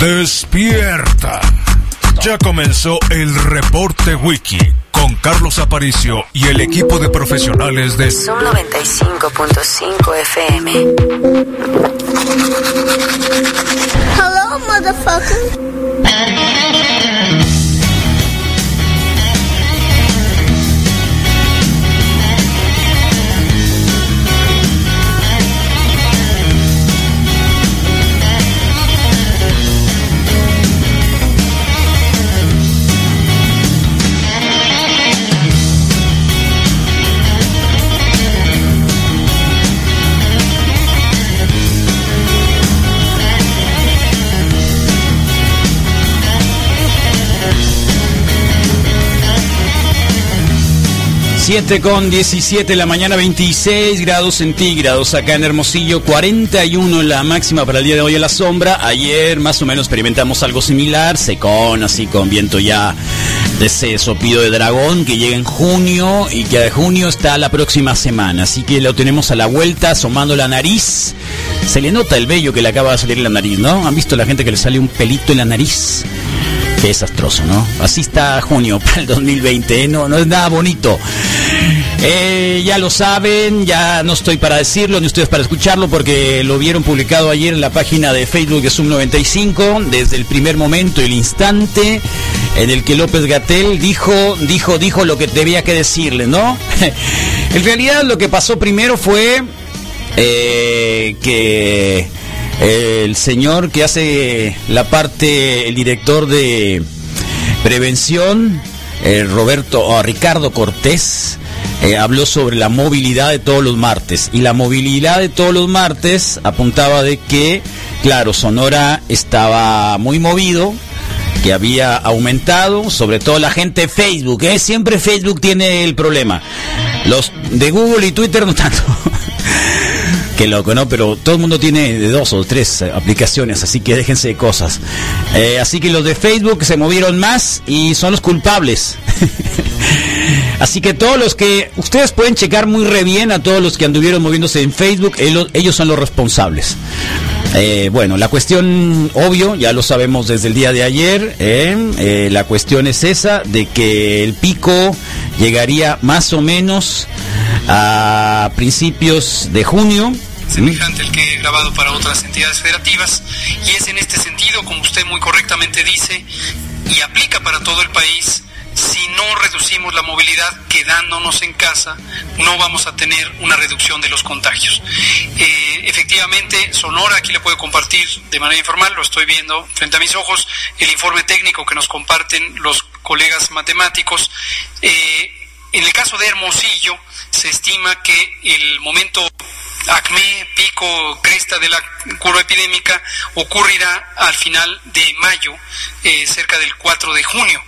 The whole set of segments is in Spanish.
Despierta. Ya comenzó el reporte wiki con Carlos Aparicio y el equipo de profesionales de Zoom 95.5 FM. Hello, motherfucker. 7 con 17 la mañana, 26 grados centígrados acá en Hermosillo, 41 la máxima para el día de hoy a la sombra. Ayer más o menos experimentamos algo similar, secón, así con viento ya de ese sopido de dragón que llega en junio y que de junio está la próxima semana. Así que lo tenemos a la vuelta, asomando la nariz. Se le nota el vello que le acaba de salir en la nariz, ¿no? ¿Han visto la gente que le sale un pelito en la nariz? Qué desastroso, ¿no? Así está junio para el 2020, ¿eh? no, no es nada bonito. Eh, ya lo saben, ya no estoy para decirlo ni ustedes para escucharlo porque lo vieron publicado ayer en la página de Facebook de Zoom 95 desde el primer momento, el instante en el que López Gatel dijo, dijo, dijo lo que debía que decirle, ¿no? en realidad lo que pasó primero fue eh, que el señor que hace la parte, el director de prevención, eh, Roberto Ricardo Cortés, eh, habló sobre la movilidad de todos los martes. Y la movilidad de todos los martes apuntaba de que, claro, Sonora estaba muy movido, que había aumentado, sobre todo la gente de Facebook, ¿eh? siempre Facebook tiene el problema. Los de Google y Twitter no tanto. Qué loco, ¿no? Pero todo el mundo tiene dos o tres aplicaciones, así que déjense de cosas. Eh, así que los de Facebook se movieron más y son los culpables. Así que todos los que ustedes pueden checar muy re bien a todos los que anduvieron moviéndose en Facebook, ellos, son los responsables. Eh, bueno, la cuestión, obvio, ya lo sabemos desde el día de ayer. Eh, la cuestión es esa, de que el pico llegaría más o menos a principios de junio. Semejante al que he grabado para otras entidades federativas y es en este sentido, como usted muy correctamente dice, y aplica para todo el país, si no reducimos la movilidad quedándonos en casa, no vamos a tener una reducción de los contagios. Eh, efectivamente, Sonora, aquí le puedo compartir de manera informal, lo estoy viendo frente a mis ojos, el informe técnico que nos comparten los colegas matemáticos. Eh, en el caso de Hermosillo, se estima que el momento acme, pico, cresta de la curva epidémica ocurrirá al final de mayo, eh, cerca del 4 de junio.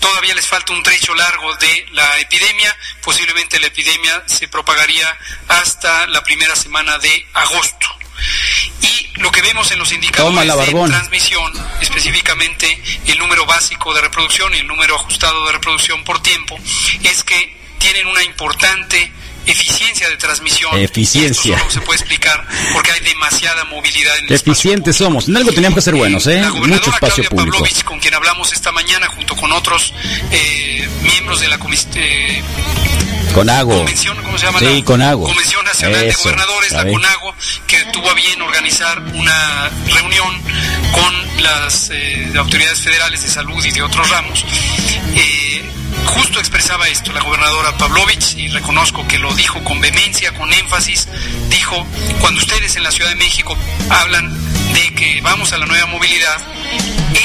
Todavía les falta un trecho largo de la epidemia, posiblemente la epidemia se propagaría hasta la primera semana de agosto. Y lo que vemos en los indicadores la de transmisión, específicamente el número básico de reproducción y el número ajustado de reproducción por tiempo, es que tienen una importante eficiencia de transmisión. Eficiencia. Esto solo se puede explicar porque hay demasiada movilidad en el Eficientes somos. En algo teníamos que ser buenos, ¿eh? la gobernadora Mucho espacio Claudia público. Pavlovich, con quien hablamos esta mañana, junto con otros eh, miembros de la comisión. Conago. Convención, ¿cómo se llama? Sí, La Conago. Convención Nacional de Gobernadores, la. CONAGO, que tuvo a bien organizar una reunión con las eh, autoridades federales de salud y de otros ramos. Eh, justo expresaba esto la gobernadora Pavlovich, y reconozco que lo dijo con vehemencia, con énfasis, dijo, cuando ustedes en la Ciudad de México hablan de que vamos a la nueva movilidad,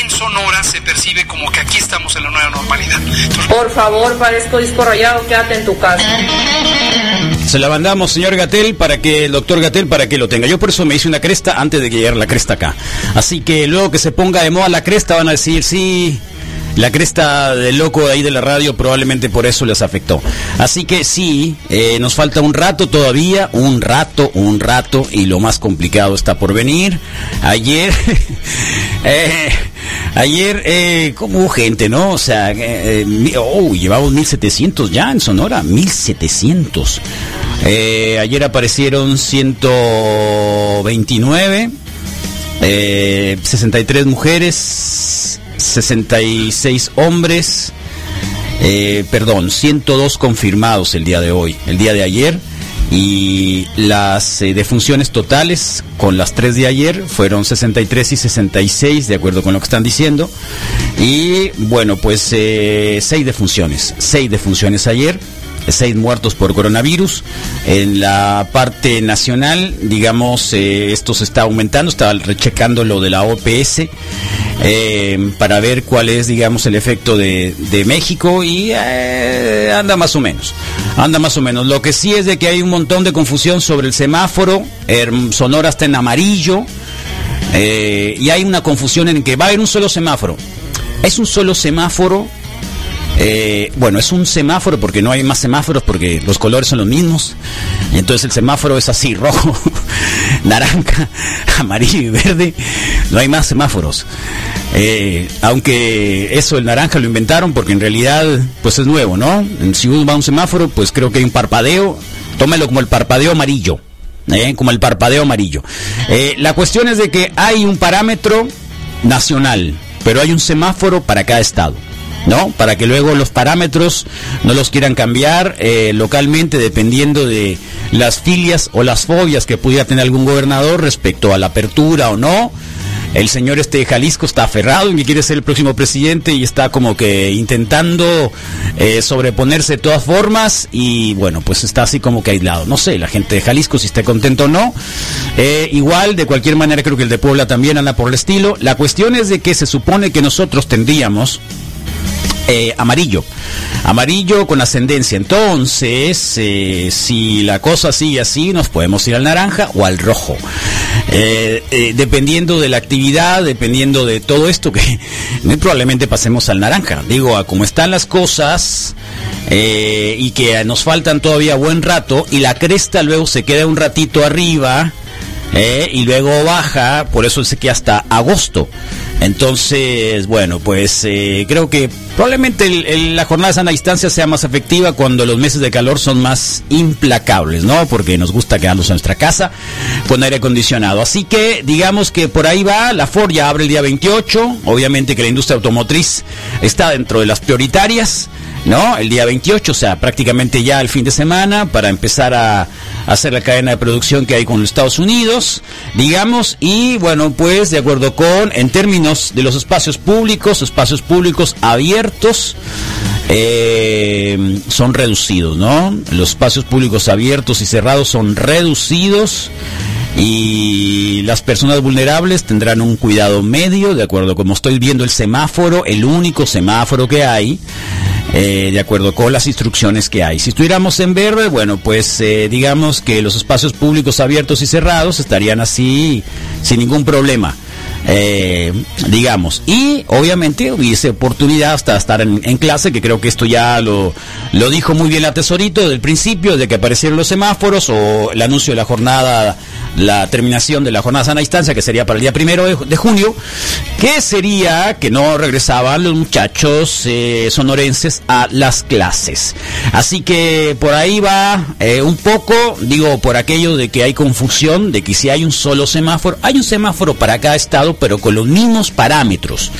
en Sonora se percibe como que aquí estamos en la nueva normalidad. Entonces, Por favor, parezco disco rayado, quédate en tu casa. Se la mandamos, señor Gatel, para que el doctor Gatel, para que lo tenga. Yo por eso me hice una cresta antes de que llegara la cresta acá. Así que luego que se ponga de moda la cresta, van a decir, sí, la cresta del loco ahí de la radio probablemente por eso les afectó. Así que sí, eh, nos falta un rato todavía, un rato, un rato, y lo más complicado está por venir. Ayer, eh, ayer, eh, como gente, ¿no? O sea, eh, oh, llevamos 1700 ya en Sonora, 1700. Eh, ayer aparecieron 129. eh, 63 mujeres, 66 hombres, eh, perdón, 102 confirmados el día de hoy, el día de ayer. Y las eh, defunciones totales con las tres de ayer fueron 63 y 66, de acuerdo con lo que están diciendo. Y bueno, pues eh, seis defunciones, seis defunciones ayer seis muertos por coronavirus. En la parte nacional, digamos, eh, esto se está aumentando, estaba rechecando lo de la OPS eh, para ver cuál es, digamos, el efecto de, México y eh, anda más o menos, anda más o menos. Lo que sí es de que hay un montón de confusión sobre el semáforo, Sonora está en amarillo y hay una confusión en que va a haber un solo semáforo. Es un solo semáforo eh, bueno, es un semáforo porque no hay más semáforos porque los colores son los mismos. Entonces el semáforo es así, rojo, naranja, amarillo y verde. No hay más semáforos. Eh, aunque eso el naranja lo inventaron porque en realidad pues es nuevo, ¿no? Si uno va a un semáforo, pues creo que hay un parpadeo. Tómelo como el parpadeo amarillo. ¿eh? como el parpadeo amarillo. la cuestión es de que hay un parámetro nacional, pero hay un semáforo para cada estado. ¿No? Para que luego los parámetros no los quieran cambiar eh, localmente dependiendo de las filias o las fobias que pudiera tener algún gobernador respecto a la apertura o no. El señor este de Jalisco está aferrado en que quiere ser el próximo presidente y está como que intentando eh, sobreponerse de todas formas y bueno, pues está así como que aislado. No sé, la gente de Jalisco si está contento o no. Eh, igual, de cualquier manera creo que el de Puebla también anda por el estilo. La cuestión es de que se supone que nosotros tendríamos eh, amarillo. Amarillo con ascendencia. Entonces, eh, si la cosa sigue así, nos podemos ir al naranja o al rojo. Eh, dependiendo de la actividad, dependiendo de todo esto, que muy probablemente pasemos al naranja. Digo, a cómo están las cosas y que nos faltan todavía buen rato y la cresta luego se queda un ratito arriba. y luego baja, por eso sé que hasta agosto. Entonces, bueno, pues eh, creo que probablemente la jornada de sana distancia sea más efectiva cuando los meses de calor son más implacables, ¿no? Porque nos gusta quedarnos en nuestra casa con aire acondicionado. Así que digamos que por ahí va, la Ford ya abre el día 28, obviamente que la industria automotriz está dentro de las prioritarias. ¿No? El día 28, o sea, prácticamente ya el fin de semana para empezar a, hacer la cadena de producción que hay con los Estados Unidos, digamos, y bueno, pues de acuerdo con, en términos de los espacios públicos, espacios públicos abiertos, eh, son reducidos, ¿no? Los espacios públicos abiertos y cerrados son reducidos y las personas vulnerables tendrán un cuidado medio, de acuerdo como estoy viendo el semáforo, el único semáforo que hay, eh, de acuerdo con las instrucciones que hay. Si estuviéramos en verde, bueno, pues eh, digamos que los espacios públicos abiertos y cerrados estarían así sin ningún problema. Eh, digamos. Y obviamente hubiese oportunidad hasta estar en, clase, que creo que esto ya lo, lo dijo muy bien la tesorito desde el principio, de que aparecieron los semáforos o el anuncio de la jornada, la terminación de la jornada sana distancia, que sería para el día primero de, junio, que sería que no regresaban los muchachos eh, sonorenses a las clases. Así que por ahí va eh, un poco, digo, por aquello de que hay confusión, de que si hay un solo semáforo, hay un semáforo para cada estado, pero con los mismos parámetros.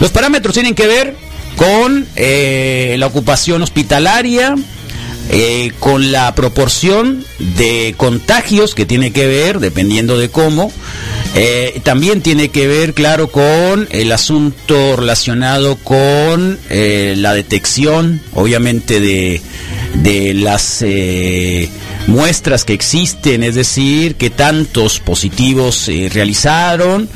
Los parámetros tienen que ver con eh, la ocupación hospitalaria, eh, con la proporción de contagios que tiene que ver, dependiendo de cómo, eh, también tiene que ver, claro, con el asunto relacionado con la detección, obviamente, de, de las muestras que existen, es decir, que tantos positivos realizaron,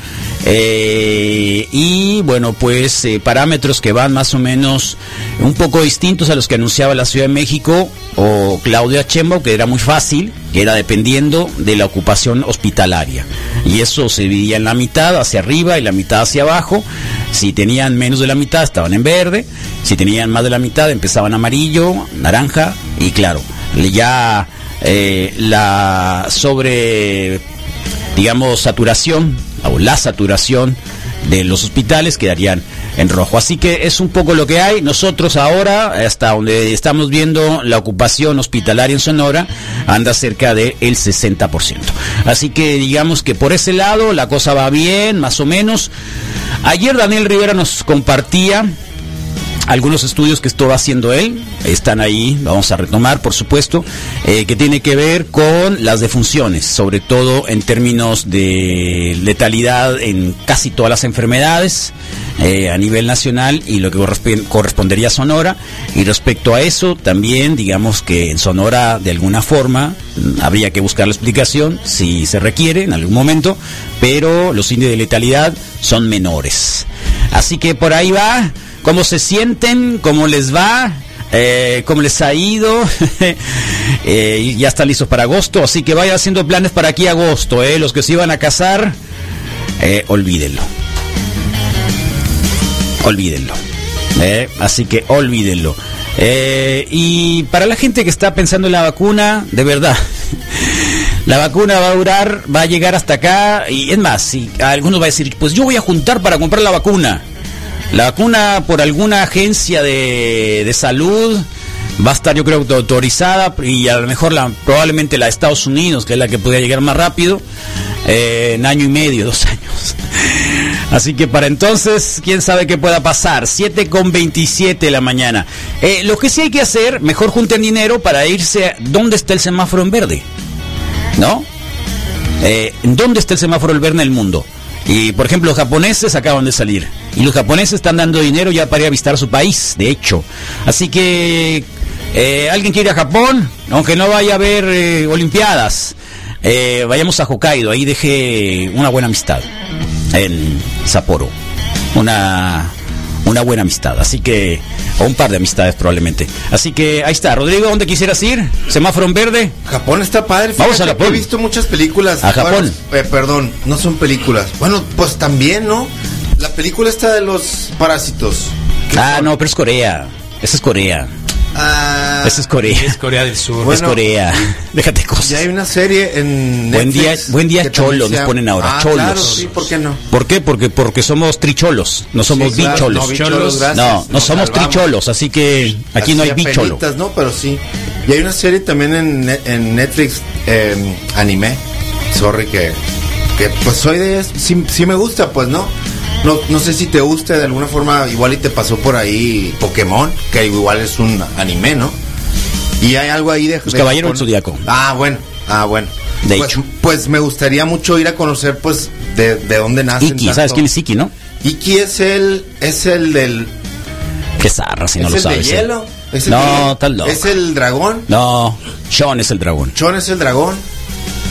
eh, y bueno, pues eh, parámetros que van más o menos un poco distintos a los que anunciaba la Ciudad de México o Claudia Chembo, que era muy fácil, que era dependiendo de la ocupación hospitalaria. Y eso se dividía en la mitad hacia arriba y la mitad hacia abajo. Si tenían menos de la mitad estaban en verde, si tenían más de la mitad empezaban amarillo, naranja y claro, ya eh, la sobre digamos, saturación o la saturación de los hospitales quedarían en rojo. Así que es un poco lo que hay. Nosotros ahora, hasta donde estamos viendo la ocupación hospitalaria en Sonora, anda cerca del 60%. Así que digamos que por ese lado la cosa va bien, más o menos. Ayer Daniel Rivera nos compartía algunos estudios que estuvo haciendo él, están ahí, vamos a retomar, por supuesto, eh, que tiene que ver con las defunciones, sobre todo en términos de letalidad en casi todas las enfermedades eh, a nivel nacional y lo que corresp- correspondería a Sonora. Y respecto a eso, también digamos que en Sonora, de alguna forma, mm, habría que buscar la explicación si se requiere en algún momento, pero los índices de letalidad son menores. Así que por ahí va. ¿Cómo se sienten? ¿Cómo les va? Eh, ¿Cómo les ha ido? Eh, ya están listos para agosto, así que vayan haciendo planes para aquí agosto. Eh. Los que se iban a casar, eh, olvídenlo. Olvídenlo. Eh, así que olvídenlo. Y para la gente que está pensando en la vacuna, de verdad, la vacuna va a durar, va a llegar hasta acá. Y es más, si algunos va a decir, pues yo voy a juntar para comprar la vacuna. La vacuna por alguna agencia de, de salud va a estar yo creo autorizada y a lo mejor la, probablemente la de Estados Unidos, que es la que podría llegar más rápido, eh, en año y medio, dos años. Así que para entonces, quién sabe qué pueda pasar. 7 con 27 de la mañana. Eh, lo que sí hay que hacer, mejor junten dinero para irse. a- ¿Dónde está el semáforo en verde? ¿No? Eh, ¿Dónde está el semáforo en verde en el mundo? Y por ejemplo, los japoneses acaban de salir. Y los japoneses están dando dinero ya para ir a visitar su país, de hecho. Así que, eh, ¿alguien quiere ir a Japón? Aunque no vaya a haber eh, Olimpiadas. Eh, vayamos a Hokkaido, ahí dejé una buena amistad. En Sapporo. Una, una buena amistad. Así que, o un par de amistades probablemente. Así que ahí está. Rodrigo, ¿dónde quisieras ir? ¿Semáforo en verde? Japón está padre. Vamos a Japón. He visto muchas películas. A Japón. Bueno, eh, perdón, no son películas. Bueno, pues también, ¿no? La película está de los parásitos. Ah, no, pero es Corea. Esa es Corea. Ah, Esa es Corea. Es Corea del Sur. es Bueno, Corea. Déjate cosas. ya hay una serie en Buen día- Netflix buen día, que también cholos, se nos ponen ahora, Ah, cholos. Claro, sí, ¿por qué no? ¿Por qué? Porque porque somos tricholos, no somos Sí, claro, bicholos. no, bicholos, gracias, no, no somos salvamos. tricholos, así que aquí no hay Así bicholo. apenitas, ¿no? Pero sí. Y hay una serie también en, en Netflix, eh, anime. Sorry que, que pues soy de... Sí, sí me gusta, pues, ¿no? ¿No? No sé si te gusta de alguna forma, igual y te pasó por ahí Pokémon, que igual es un anime, ¿no? Y hay algo ahí de... Los de Caballeros del Japón. Zodiaco. Ah, bueno, ah, bueno. De pues, hecho. Pues me gustaría mucho ir a conocer, pues, de, de dónde nacen Iki, ¿sabes tanto. quién es Iki, no? Iki es el, es el del... Qué zarra si no ¿Es lo el sabes. de eh. hielo? ¿Es el No, de- tal loco. ¿Es el dragón? No, Sean es el dragón. Chon es el dragón.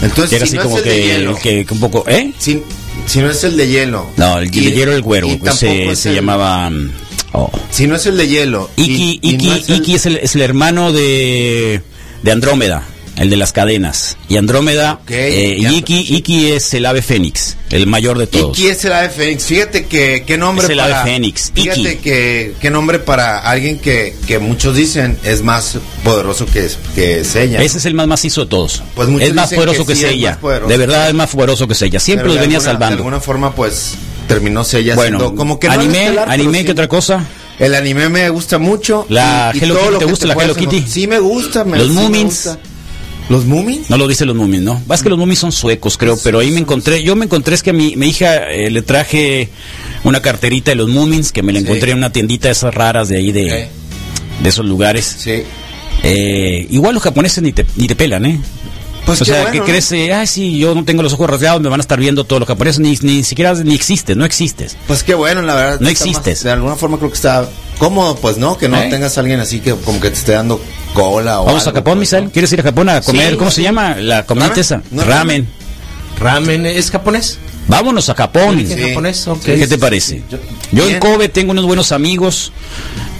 Entonces, era si así no como es el de que, hielo, que, que un poco, ¿eh? si, si no es el de hielo. No, el de hielo el güero, pues, se, se el- llamaba mm, oh. Si no es el de hielo. y- Iki, y Iki, no es el- Iki es el, es el hermano de, de Andrómeda, el de las cadenas. Y Andrómeda, Ok, eh, ya, y Iki, Iki es el ave fénix, el mayor de todos. Iki es el ave fénix. Fíjate que qué nombre Es el para. ave fénix, Fíjate Iki. que qué nombre para alguien que, que muchos dicen es más poderoso que, que Seiya. Ese es el más macizo de todos. Pues es más poderoso que, que sí, poderoso. De verdad es más poderoso que Seiya. Siempre los venía alguna- De salvando. alguna forma, pues terminó Seiya Bueno, siendo como que no anime, estelar, anime, sí. ¿qué otra cosa? El anime me gusta mucho. La Hello todo Kitty, ¿te que gusta la Hello Kitty? Sí, me gusta. me- Los sí me Moomins. gusta. ¿Los Moomins? No lo dicen los Moomies, ¿no? Es que los Moomies son suecos, creo, pero ahí me encontré, yo me encontré es que a mi, mi hija eh, le traje una carterita de los Moomins que me la Sí. encontré en una tiendita de esas raras de ahí de, de esos lugares. Sí. Eh, igual los japoneses ni te, ni te pelan, ¿eh? Pues o sea, bueno, que crees, eh, ay, sí, yo no tengo los ojos rasgados, me van a estar viendo todos los japoneses, ni, ni siquiera ni existes, no existes. Pues qué bueno, la verdad. No existes. más- de alguna forma creo que está cómodo, pues, ¿no? Que no ¿Eh? tengas a alguien así que como que te esté dando cola o Vamos a Japón, pues, Misael. ¿no? ¿Quieres ir a Japón a comer? Sí, ¿Cómo sí. se llama la comida ¿Ramen? esa? ¿No es Ramen. Ramen es japonés. Vámonos a Japón. ¿Qué te parece? Yo- Yo en. Kobe tengo unos buenos amigos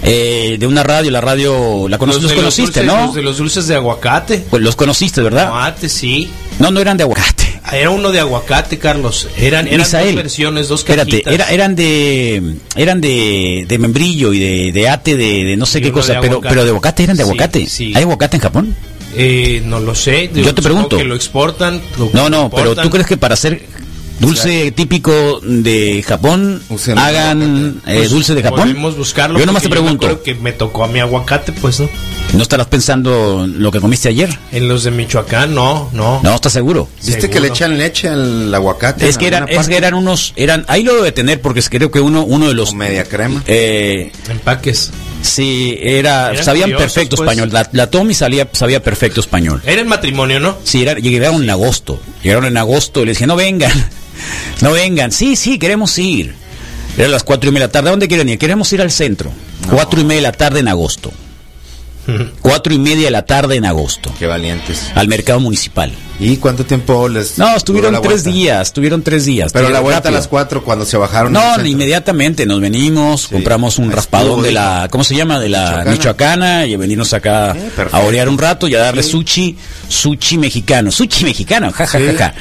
eh, de una radio, la radio, la cono- los, conociste, dulces- ¿no? Los de los dulces de aguacate. Pues los conociste, ¿verdad? Aguacate, sí. No, no eran de aguacate. Era uno de aguacate, Carlos. Eran, eran Misael, dos versiones, dos Espérate, cajitas. era, eran de eran de, de membrillo y de, de ate de, de no sé qué cosa, pero pero de aguacate eran de aguacate. sí. ¿Hay aguacate en Japón? Eh, no lo sé. Yo te pregunto. que lo exportan. lo No, no, pero. ¿tú crees que para hacer Dulce típico de Japón. Usen Hagan eh, Pues, dulce de Japón. Podemos buscarlo. Yo nomás te pregunto, acuerdo que me tocó a mi aguacate, pues, ¿no? ¿no estarás pensando en lo que comiste ayer? En los de Michoacán, no, no. No, ¿estás seguro? ¿Viste que le echan leche al aguacate? Es que, eran, es que eran unos, eran, ahí lo debe tener porque es- creo que uno, uno de los, O media crema. eh, Empaques. sí, era, Eran sabían curiosos, perfecto pues. español. La, la Tommy salía, sabía perfecto español. Era el matrimonio, ¿no? Sí, era- llegaron en agosto. Llegaron en agosto. Le dije, no vengan. No vengan. Sí, sí, queremos ir. Era las cuatro y media de la tarde. ¿A dónde quieren ir? Queremos ir al centro. Cuatro y media de la tarde en agosto. Cuatro y media de la tarde en agosto. Qué valientes. Al mercado municipal. ¿Y cuánto tiempo les No, estuvieron tres vuelta? días. Estuvieron tres días. Pero la vuelta rápido. a las cuatro cuando se bajaron. No, inmediatamente nos venimos, compramos un Estuvo raspadón de la, ¿cómo se llama? De la Michoacana. Michoacana, y venirnos acá Eh, a orear un rato y a darle Sí. sushi, sushi mexicano, sushi mexicano, ja ja ja ja.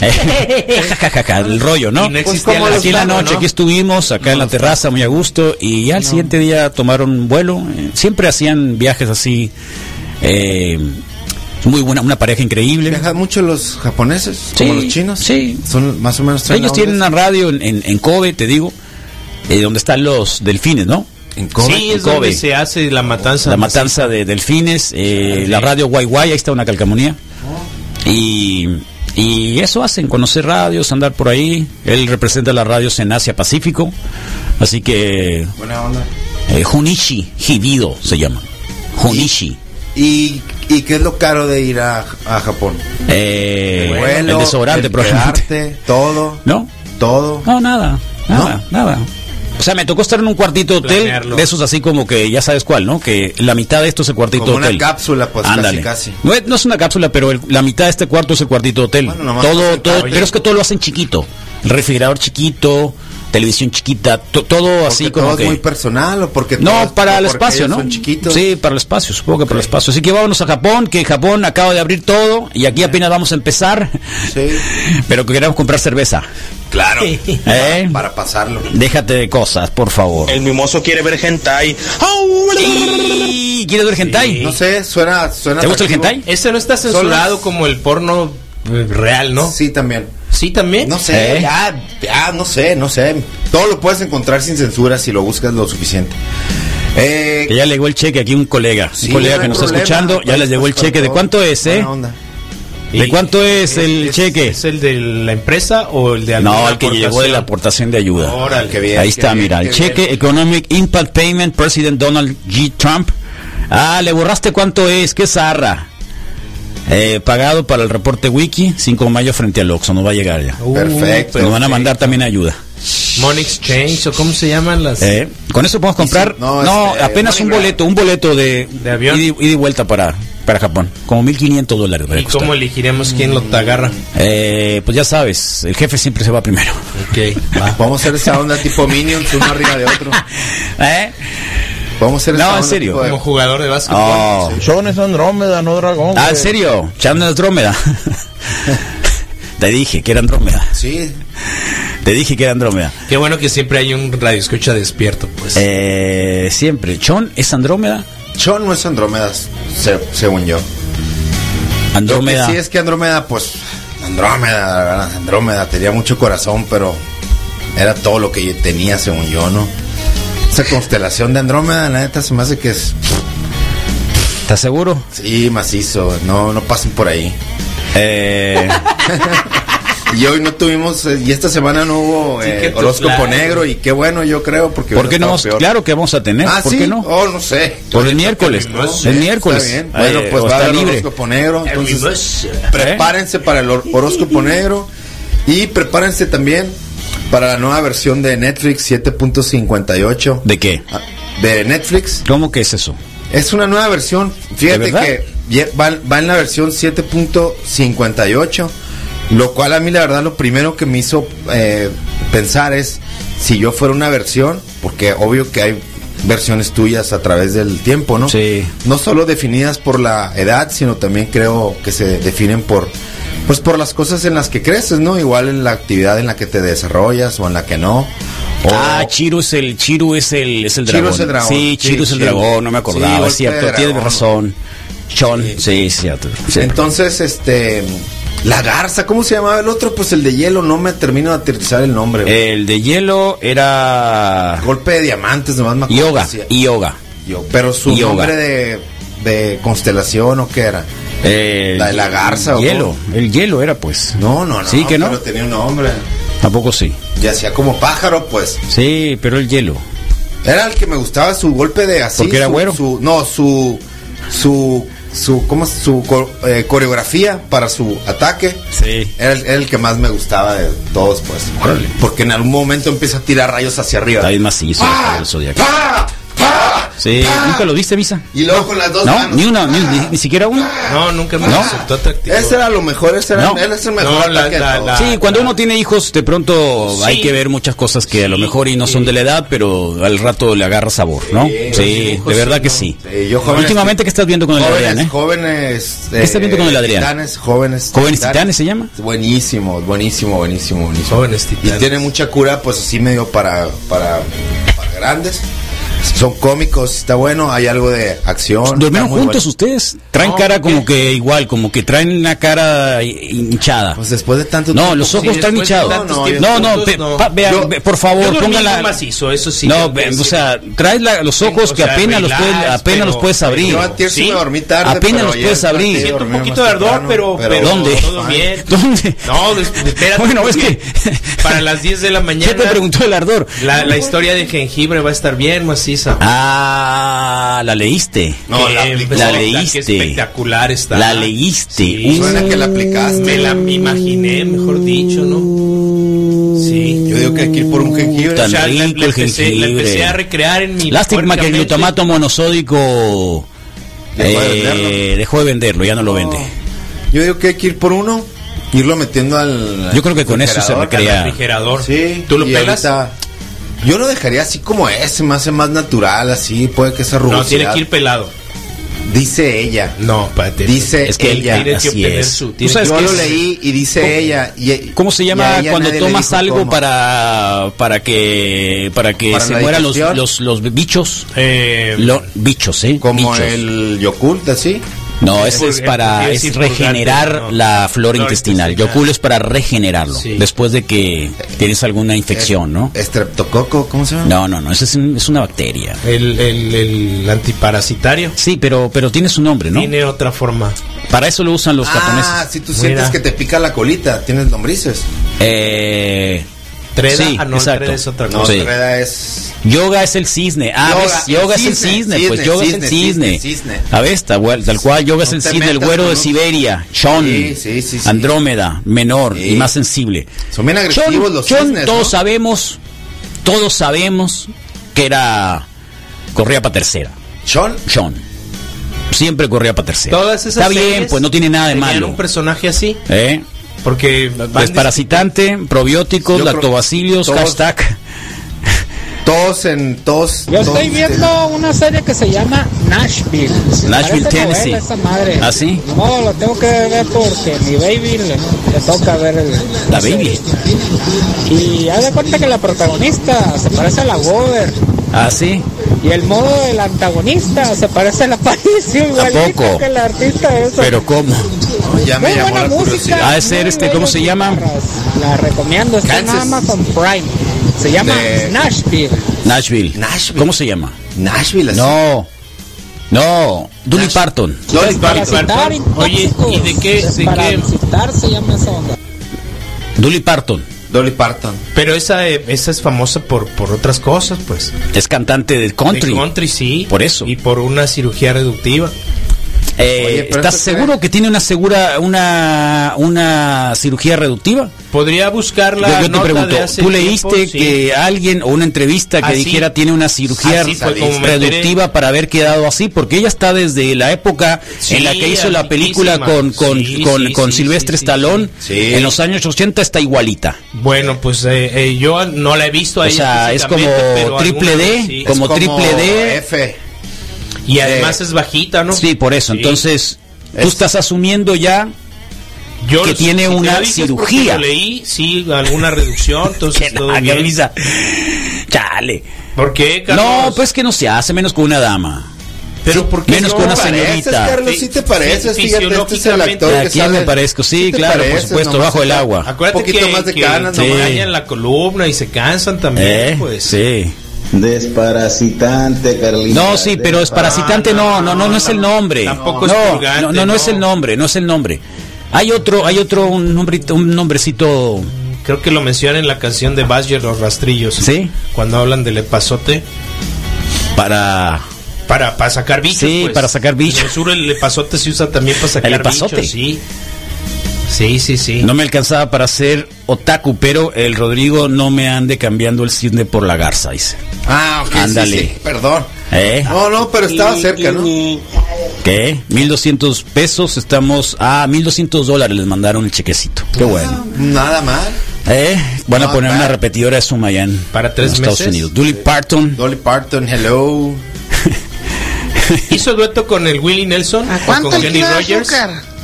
Eh, ja, el rollo, ¿no? Los Aquí en la noche, ¿no? aquí estuvimos, acá en la terraza, muy a gusto, y ya al siguiente día tomaron vuelo. eh, Siempre hacían viajes así, eh, muy buena, una pareja increíble. ¿Viajan mucho los japoneses? Sí, como los chinos? sí. Son más o menos. Ellos tienen una radio en, en, en Kobe, te digo, eh, donde están los delfines, ¿no? en Kobe. Sí, es Kobe. donde se hace la matanza. La matanza de delfines, eh, la radio Guay Guay, ahí está una calcamonía. Y, y eso hacen, conocer radios, andar por ahí. Él representa las radios en Asia Pacífico. Así que Buena onda. eh, Junichi Hibido se llama. Junichi. ¿Y, ¿Y qué es lo caro de ir a, a Japón? Eh, Vuelo, el desodorante, el quedarte, todo. ¿No? Todo. No, nada, nada, nada. O sea, me tocó estar en un cuartito de hotel, Planearlo. de esos así como que ya sabes cuál, ¿no? Que la mitad de esto es el cuartito Como de una hotel. cápsula, pues, Ándale. casi, casi. No es, no es una cápsula, pero el- la mitad de este cuarto es el cuartito de hotel. Bueno, todo, todo, pero es que todo lo hacen chiquito. El refrigerador chiquito, televisión chiquita, to- todo así Porque como todo que... es muy personal o porque No, todos- para el espacio, ¿no? Son chiquitos. Sí, para el espacio, supongo que para el espacio. Así que vámonos a Japón, que Japón acaba de abrir todo y aquí apenas vamos a empezar. Sí. Pero que queremos comprar cerveza. Claro. ¿Eh? Para pasarlo. Déjate de cosas, por favor. El mimoso quiere ver hentai. Y- ¿Quieres ver hentai? No sé, suena. suena ¿Te gusta el atractivo. hentai? Ese no está censurado como el porno real, ¿no? Sí, también. Sí, también. No sé, ¿Eh? ya, ya, no sé, no sé. Todo lo puedes encontrar sin censura si lo buscas lo suficiente. Eh, Que ya le llegó el cheque aquí un colega, sí, un colega no que nos está escuchando, ya pues, les llegó el pues, cheque. ¿De cuánto es, eh? Onda. ¿De cuánto es el ¿Es- cheque? ¿Es el de la empresa o el de No, el que llegó de la aportación de ayuda. Órale, qué bien. Ahí está, bien, mira, el cheque bien. Economic Impact Payment, President Donald G. Trump. Ah, le borraste cuánto es, qué zarra. Eh, pagado para el reporte wiki, 5 de mayo frente al Oxxo, nos va a llegar ya. Uh, Perfecto. Nos van a mandar también ayuda. Money Exchange o cómo se llaman las. Eh, Con eso podemos comprar, no, no, este, apenas un boleto, un boleto de, ¿De avión? y- y vuelta para, para Japón, como 1.500 dólares. ¿Y costar. cómo elegiremos quién lo te agarra? Eh, pues ya sabes, el jefe siempre se va primero. Ok, va. Vamos a hacer esa onda tipo Minions, uno arriba de otro. ¿Eh? Vamos a hacer No, en serio. Como jugador de básquetbol. Oh. Son es Andrómeda, no dragón. Ah, ¿en serio? Chan Andrómeda. Te dije que era Andrómeda. Sí, Te dije que era Andrómeda. Qué bueno que siempre hay un radio escucha despierto, pues. Eh, siempre. ¿Chon es Andrómeda? Sean no es Andrómeda, se- según yo. Andrómeda. Sí es que Andrómeda, pues, Andrómeda, la verdad, Andrómeda tenía mucho corazón, pero era todo lo que yo tenía, según yo, ¿no? Esa constelación de Andrómeda, la neta, se me hace que es, ¿Estás seguro? sí, macizo, no, no pasen por ahí. Eh, Y hoy no tuvimos, eh, y esta semana no hubo Sí, eh, horóscopo claro. negro, y qué bueno, yo creo, porque ¿Por qué no? peor. Claro que vamos a tener. Ah, ¿Por sí, qué no? oh, no sé. Por el miércoles. No sé, el miércoles. está bien. Eh, Bueno, pues o va a haber libre. horóscopo negro, entonces prepárense para el hor- horóscopo negro y prepárense también para la nueva versión de Netflix 7.58 ¿De qué? De Netflix. ¿Cómo que es eso? Es una nueva versión. ¿De Fíjate que va, va en la versión 7.58, lo cual a mí la verdad lo primero que me hizo eh, pensar es si yo fuera una versión, porque obvio que hay versiones tuyas a través del tiempo, ¿no? Sí. No solo definidas por la edad, sino también creo que se definen por pues por las cosas en las que creces, ¿no? Igual en la actividad en la que te desarrollas o en la que no. O- Ah, Chiru es el Chiru es el es el Chiru dragón. es el dragón. Sí, Chiru Sí, es el Chiru. dragón, no me acordaba, Sí, es cierto, tienes razón. Chon, sí, es cierto. sí. Entonces, este, La garza, ¿cómo se llamaba el otro? Pues el de hielo, no me termino de aterrizar el nombre. güey. El de hielo era Golpe de diamantes, nomás me acuerdo. yoga, yoga. Yo- Pero su Yoga. nombre de, de constelación o qué era. Eh, La de la garza, ¿o hielo, el hielo era pues. No, no, no. Sí, que no. Pero tenía un nombre. Tampoco sí. Y hacía como pájaro, pues. Sí, pero el hielo. Era el que me gustaba su golpe de así. ¿Porque era su- güero? su- no, su. Su. Su, ¿cómo es? su eh, coreografía para su ataque. Sí. Era el, era el que más me gustaba de todos, pues. Órale. Porque en algún momento empieza a tirar rayos hacia arriba. Está bien macizo ¡Ah! el zodiaco. ¡Ah! Sí, ¡Ah! ¿nunca lo viste, Visa? Y luego con las dos No, manos. ni una, ni, ni- ni siquiera uno. No, nunca me ¿No? resultó atractivo. Ese era lo mejor, ese era, No. él es el mejor No, la- ataque de la- todos. la- Sí, cuando uno tiene hijos, de pronto Sí. hay que ver muchas cosas que a lo mejor y no sí. son de la edad, pero al rato le agarra sabor, ¿no? Sí, de verdad que sí, sí. Sí, yo jóvenes- Últimamente, ¿qué estás viendo con el jóvenes, Adrián, eh? jóvenes. ¿Qué está viendo con el Adrián? Titanes, jóvenes. ¿Jóvenes Titanes se llama? Buenísimo, buenísimo, buenísimo, buenísimo. Jóvenes Y Titanes. tiene mucha cura, pues así medio para, para, para grandes. Son cómicos, está bueno, hay algo de acción. ¿Durmieron está muy juntos bueno. ustedes? Traen No, cara como ¿qué? que igual, como que traen una cara hinchada. Pues después de tanto No, tiempo- los ojos Sí, están hinchados. No, No, no, juntos, no. pa- vean, Yo- por favor, póngala. macizo, eso sí. No, tengo ve- o sea, traes la- los ojos O que sea, apenas los puedes, relax, apenas los puedes abrir. Yo antier sí Sí. me dormí tarde. Apenas los puedes abrir. Siento un poquito de ardor, pero, pero ¿Dónde? ¿Dónde? No, espérate. Bueno, es que- para las 10 de la mañana ¿Qué te preguntó el ardor? la, la historia de jengibre va a estar bien Ah, la leíste. No, la aplicó. La qué leíste. espectacular está. La leíste. Sí, Uh. Suena que la aplicaste. me la imaginé, mejor dicho, ¿no? Sí. Yo digo que hay que ir por un jengibre. Tan O sea, la- rico la el empecé, la jengibre. empecé a recrear en mi Lástima que el glutamato monosódico Dejó de eh, venderlo. dejó de venderlo, ya no lo vende. Yo digo que hay que ir por uno, irlo metiendo al. Yo creo que con eso se refrigerador. recrea. Al refrigerador. Sí. ¿Tú lo pelas? ahorita- yo lo dejaría así como es, me hace más natural, así, puede que No, rugosidad. tiene que ir pelado. Dice ella. No, espérate. Dice Es que ella. Tiene que así es. su- tiene Yo que lo es- leí y dice ella. y- ¿Cómo se llama cuando tomas algo cómo. para para que para que Para se mueran los, los los bichos? Eh, Lo- bichos, ¿eh? Como bichos. el Yokult, así. No, Es ese es para es regenerar no. la flora intestinal. intestinal. Yocul es para regenerarlo Sí. después de que tienes alguna infección, ¿no? Estreptococo, ¿cómo se llama? No, no, no, esa es, un- es una bacteria. el, el, el antiparasitario Sí, pero pero tiene su nombre, ¿no? tiene otra forma. Para eso lo usan los ah, japoneses. si tú Mira. sientes que te pica la colita, tienes lombrices. Eh, Treda, Sí, ah, no, exacto. treda es otra No, cosa. Sí. Treda es. Yoga es el cisne. Ah, Yoga, ves, yoga el es el cisne, cisne. pues cisne, yoga es el cisne, cisne. cisne, cisne. A ver, tal cual, tal cual yoga es No el cisne, el güero de Siberia. Sean. Sí, sí, sí, sí. Andrómeda, menor Sí. y más sensible. Son bien agresivos Sean- los Sean, cisnes, todos ¿no? sabemos, todos sabemos que era corría para tercera. Sean. Sean. Siempre corría para tercera. Todas esas Está bien, pues no tiene nada de malo. un personaje así, ¿Eh? Porque Desparasitante, probióticos, lactobacilios, todos- hashtag. Todos en. Todos. Yo todos- estoy viendo una serie que se llama Nashville. Nashville, Tennessee. esa madre. ¿Ah, sí? No, lo tengo que ver porque mi baby le, le toca ver el, La baby. Y haz de cuenta que la protagonista se parece a la Gover. ¿Ah, sí? Y el modo del antagonista se parece a la Aparicio igualito poco? que el artista. Pero ¿cómo? Ya me Muy llamó buena la música. curiosidad. Ha de ser muy este, ¿cómo se llama? guitarras. La recomiendo, está en Kansas. Amazon Prime. Se llama De- Nashville. Nashville. Nashville. ¿Cómo se llama? Nashville, así. No. No. Dolly Parton. Dolly Parton. Oye, intóxicos. ¿y de qué- de citar se llama esa onda. Dolly Parton. Dolly Parton. Pero esa, eh, esa es famosa por, por otras cosas, pues. Es cantante del country. De country, sí. Por eso. Y por una cirugía reductiva. Eh, Oye, ¿Estás seguro que tiene una segura una una cirugía reductiva? Podría buscar la yo, yo te pregunto, de hace ¿tú tiempo, leíste sí. que alguien o una entrevista que Así- dijera tiene una cirugía así como me reductiva para haber quedado así? Porque ella está desde la época Sí, en la que hizo la película con con, Sí, con, sí, con sí, Silvestre Stallone. sí. En los años 80 está igualita. Bueno, pues eh, eh, yo no la he visto a O sea, es como triple D, vez sí. como Es triple D. F. Y además es bajita, ¿no? Sí, por eso. Sí. Entonces, tú Es- estás asumiendo ya Yo que lo- tiene si te una cirugía. Lo leí, sí, alguna reducción, entonces que todo nada, bien. Chale. ¿Por qué, Carlos? No, pues que no se hace menos con una dama. Pero ¿por qué menos no con una pareces, señorita. Carlos, sí te pareces, Fí- fíjate, este es el actor ¿A que quién sale. me parezco? Sí, Sí te claro, por pareces, supuesto, nomás bajo el agua. Acuérdate Un poquito que, más de que canas, te nomás. dañan la columna y se cansan también, ¿Eh? pues. Sí. Desparasitante, Carlita. No, sí, pero es parasitante, no, no, no, no es el nombre. Tampoco es no, purgante, no, no, no es el nombre, no es el nombre. Hay otro, hay otro, un nombrito, un nombrecito. Creo que lo mencionan en la canción de Badger los rastrillos. Sí. Cuando hablan del epazote. Para. Para, para sacar bichos. Sí, pues. para sacar bichos. En el sur el epazote se usa también para sacar ¿El epazote? bichos, sí. Sí, sí, sí. No me alcanzaba para ser otaku, pero el Rodrigo no me ande cambiando el cisne por la garza, dice. Ah, ok, sí, Ándale. sí, perdón. ¿Eh? No, no, pero estaba cerca, ¿no? ¿Qué? 1200 pesos, estamos a 1200 dólares les mandaron el chequecito. Qué bueno. Nada mal. ¿Eh? Van a poner una repetidora de Suma allá en, Para tres en Estados meses. Unidos. Dolly Parton. Dolly Parton, hello. ¿Hizo dueto con el Willie Nelson? ¿A ¿O con Kenny Rogers?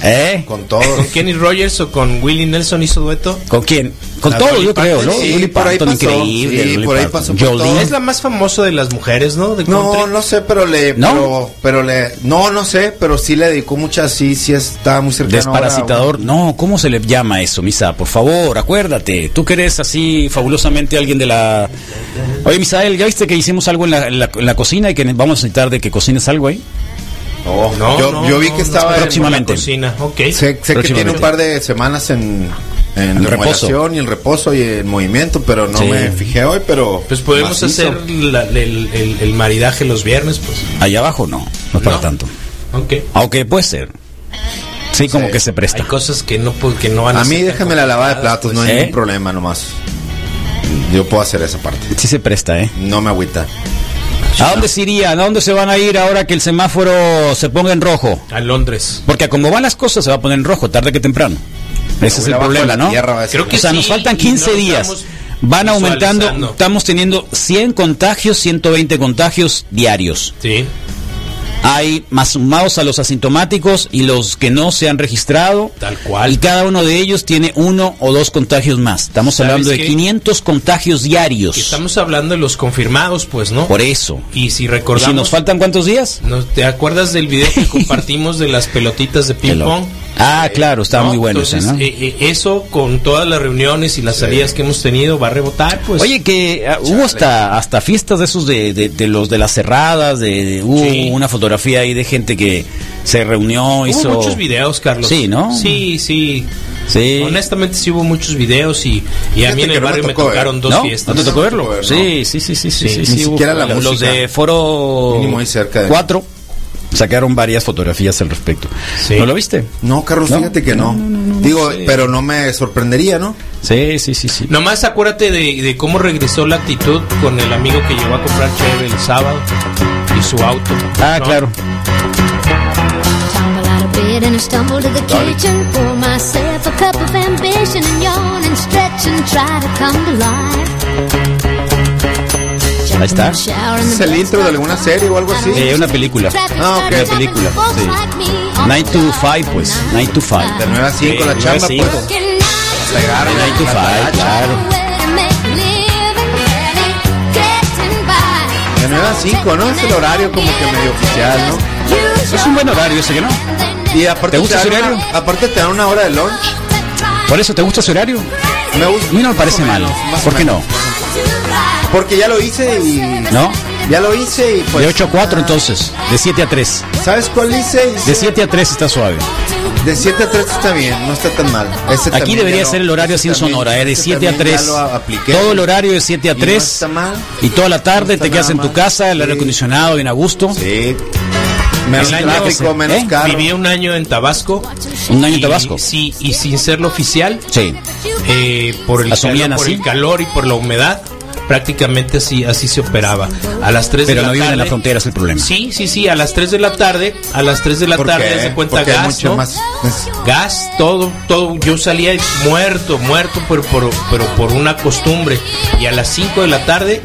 ¿Eh? Con ¿Con todos. Kenny Rogers o con Willie Nelson hizo dueto? ¿Con quién? Con La todo, yo creo, ¿no? sí, Dolly por ahí Parton, pasó. increíble. Sí, Dolly por ahí pasó por todo. Es la más famosa de las mujeres, ¿no? De No, country. no sé, pero le. ¿No? Pero, pero le. No, no sé, pero sí le dedicó muchas. Sí, sí, está muy cercano. Desparasitador. No, ¿cómo se le llama eso, Misa? Por favor, acuérdate. Tú que eres así fabulosamente alguien de la... Oye, Misael, ¿ya viste que hicimos algo en la, en la- en la cocina y que vamos a necesitar de que cocines algo ahí? ahora. No, yo, no, yo vi que no, estaba. no, Próximamente. en la cocina, ok. Sé, sé que tiene un par de semanas en. En En reposo. y en reposo y en movimiento, pero no Sí. me fijé hoy, pero. Pues podemos macizo. hacer la- el, el- el maridaje los viernes, pues. Allá abajo no, no es para No. tanto. Ok. Aunque puede ser. Sí, como Sí. que se Hay presta. cosas que no, pues, que no van a A mí déjame la lavada de platos, no pues. hay ¿Eh? ningún problema nomás. Yo puedo hacer esa parte. Sí se presta, ¿eh? No me agüita. ¿A dónde se irían? ¿A dónde se van a ir ahora que el semáforo se ponga en rojo? A Londres. Porque a como van las cosas se va a poner en rojo, tarde que temprano. Ese es el problema, ¿no? tierra. Creo que o sea, nos faltan y 15 no días. Van aumentando, estamos teniendo 100 contagios, 120 contagios diarios. Sí. Hay más sumados a los asintomáticos y los que no se han registrado. Tal cual. Y cada uno de ellos tiene uno o dos contagios más. Estamos ¿Sabes hablando de qué? 500 contagios diarios. Estamos hablando de los confirmados, pues, ¿no? Por eso. Y si ¿Y recordamos. si nos faltan cuántos días? ¿no ¿Te acuerdas del video que compartimos de las pelotitas de ping Hello. pong? Ah, eh, claro, está ¿no? muy bueno Entonces, ese, ¿no? Eh, eh, eso con todas las reuniones y las sí. salidas que hemos tenido va a rebotar, pues. Oye, que uh, hubo hasta, hasta fiestas de esos de, de, de los de las cerradas, de, de hubo sí. una fotografía ahí de gente que se reunió, hubo hizo muchos videos, Carlos. Sí, ¿no? Sí, sí. Sí. Honestamente sí hubo muchos videos y, y a mí en el barrio no tocó, me tocaron eh? dos ¿No? fiestas. ¿No te tocó verlo? Sí, sí, sí, sí, sí, sí, sí, sí Ni siquiera la Los música. de Foro 4 sacaron varias fotografías al respecto. Sí. ¿No lo viste? No, Carlos, ¿No? fíjate que no. Digo, pero no me sorprendería, ¿no? Sí, sí, sí, sí. Nomás acuérdate de, de cómo regresó la actitud con el amigo que llegó a comprar cheve el sábado y su auto. Ah, ¿no? claro. And I stumble to the kitchen. Pour myself a cup of ambition and yawn and stretch and try to come to life. Ahí está. ¿Es el intro de alguna serie o algo así? Eh, una película. Ah, ok. Una película, sí. 9 to 5, pues. 9 to 5. De 9 a 5 la Sí, chamba, pues. Pegaron 9 to 5, claro. De 9 a 5, ¿no? Es el horario como que medio oficial, ¿no? Es un buen horario ese que no. Y aparte ¿Te gusta ese una- horario? aparte te dan una hora de lunch. Por eso, ¿te gusta ese horario? Me gusta. A mí no me parece mal. ¿Por qué no? Porque ya lo hice y. ¿No? Ya lo hice y pues. De 8 a 4 entonces. De 7 a 3. ¿Sabes cuál hice? Hice- De 7 a 3 está suave. De 7 a 3 está bien, no está tan mal. Ese Aquí debería lo- ser el horario así en también- Sonora, ¿eh? de ese 7 a también 3. ya lo apliqué. Todo el horario de 7 a Y no 3. está mal. Y toda la tarde No te quedas en tu mal. casa, el Sí. aire acondicionado bien a gusto. Sí. Menos El año- tráfico, menos ¿Eh? caro. Viví un año en Tabasco. Un año en y- Tabasco. Sí, y sin serlo oficial, Sí. Eh, por, el ¿Asumían calor, por el calor y por la humedad, prácticamente así, así se operaba. A las 3 Pero de no la viven en la tarde. frontera, es el problema. Sí, sí, sí, a las 3 de la tarde, a las 3 de la ¿Por tarde, de cuenta gas, mucho ¿no? más- Gas, todo, todo, yo salía muerto, muerto, pero por, pero por una costumbre. Y a las 5 de la tarde,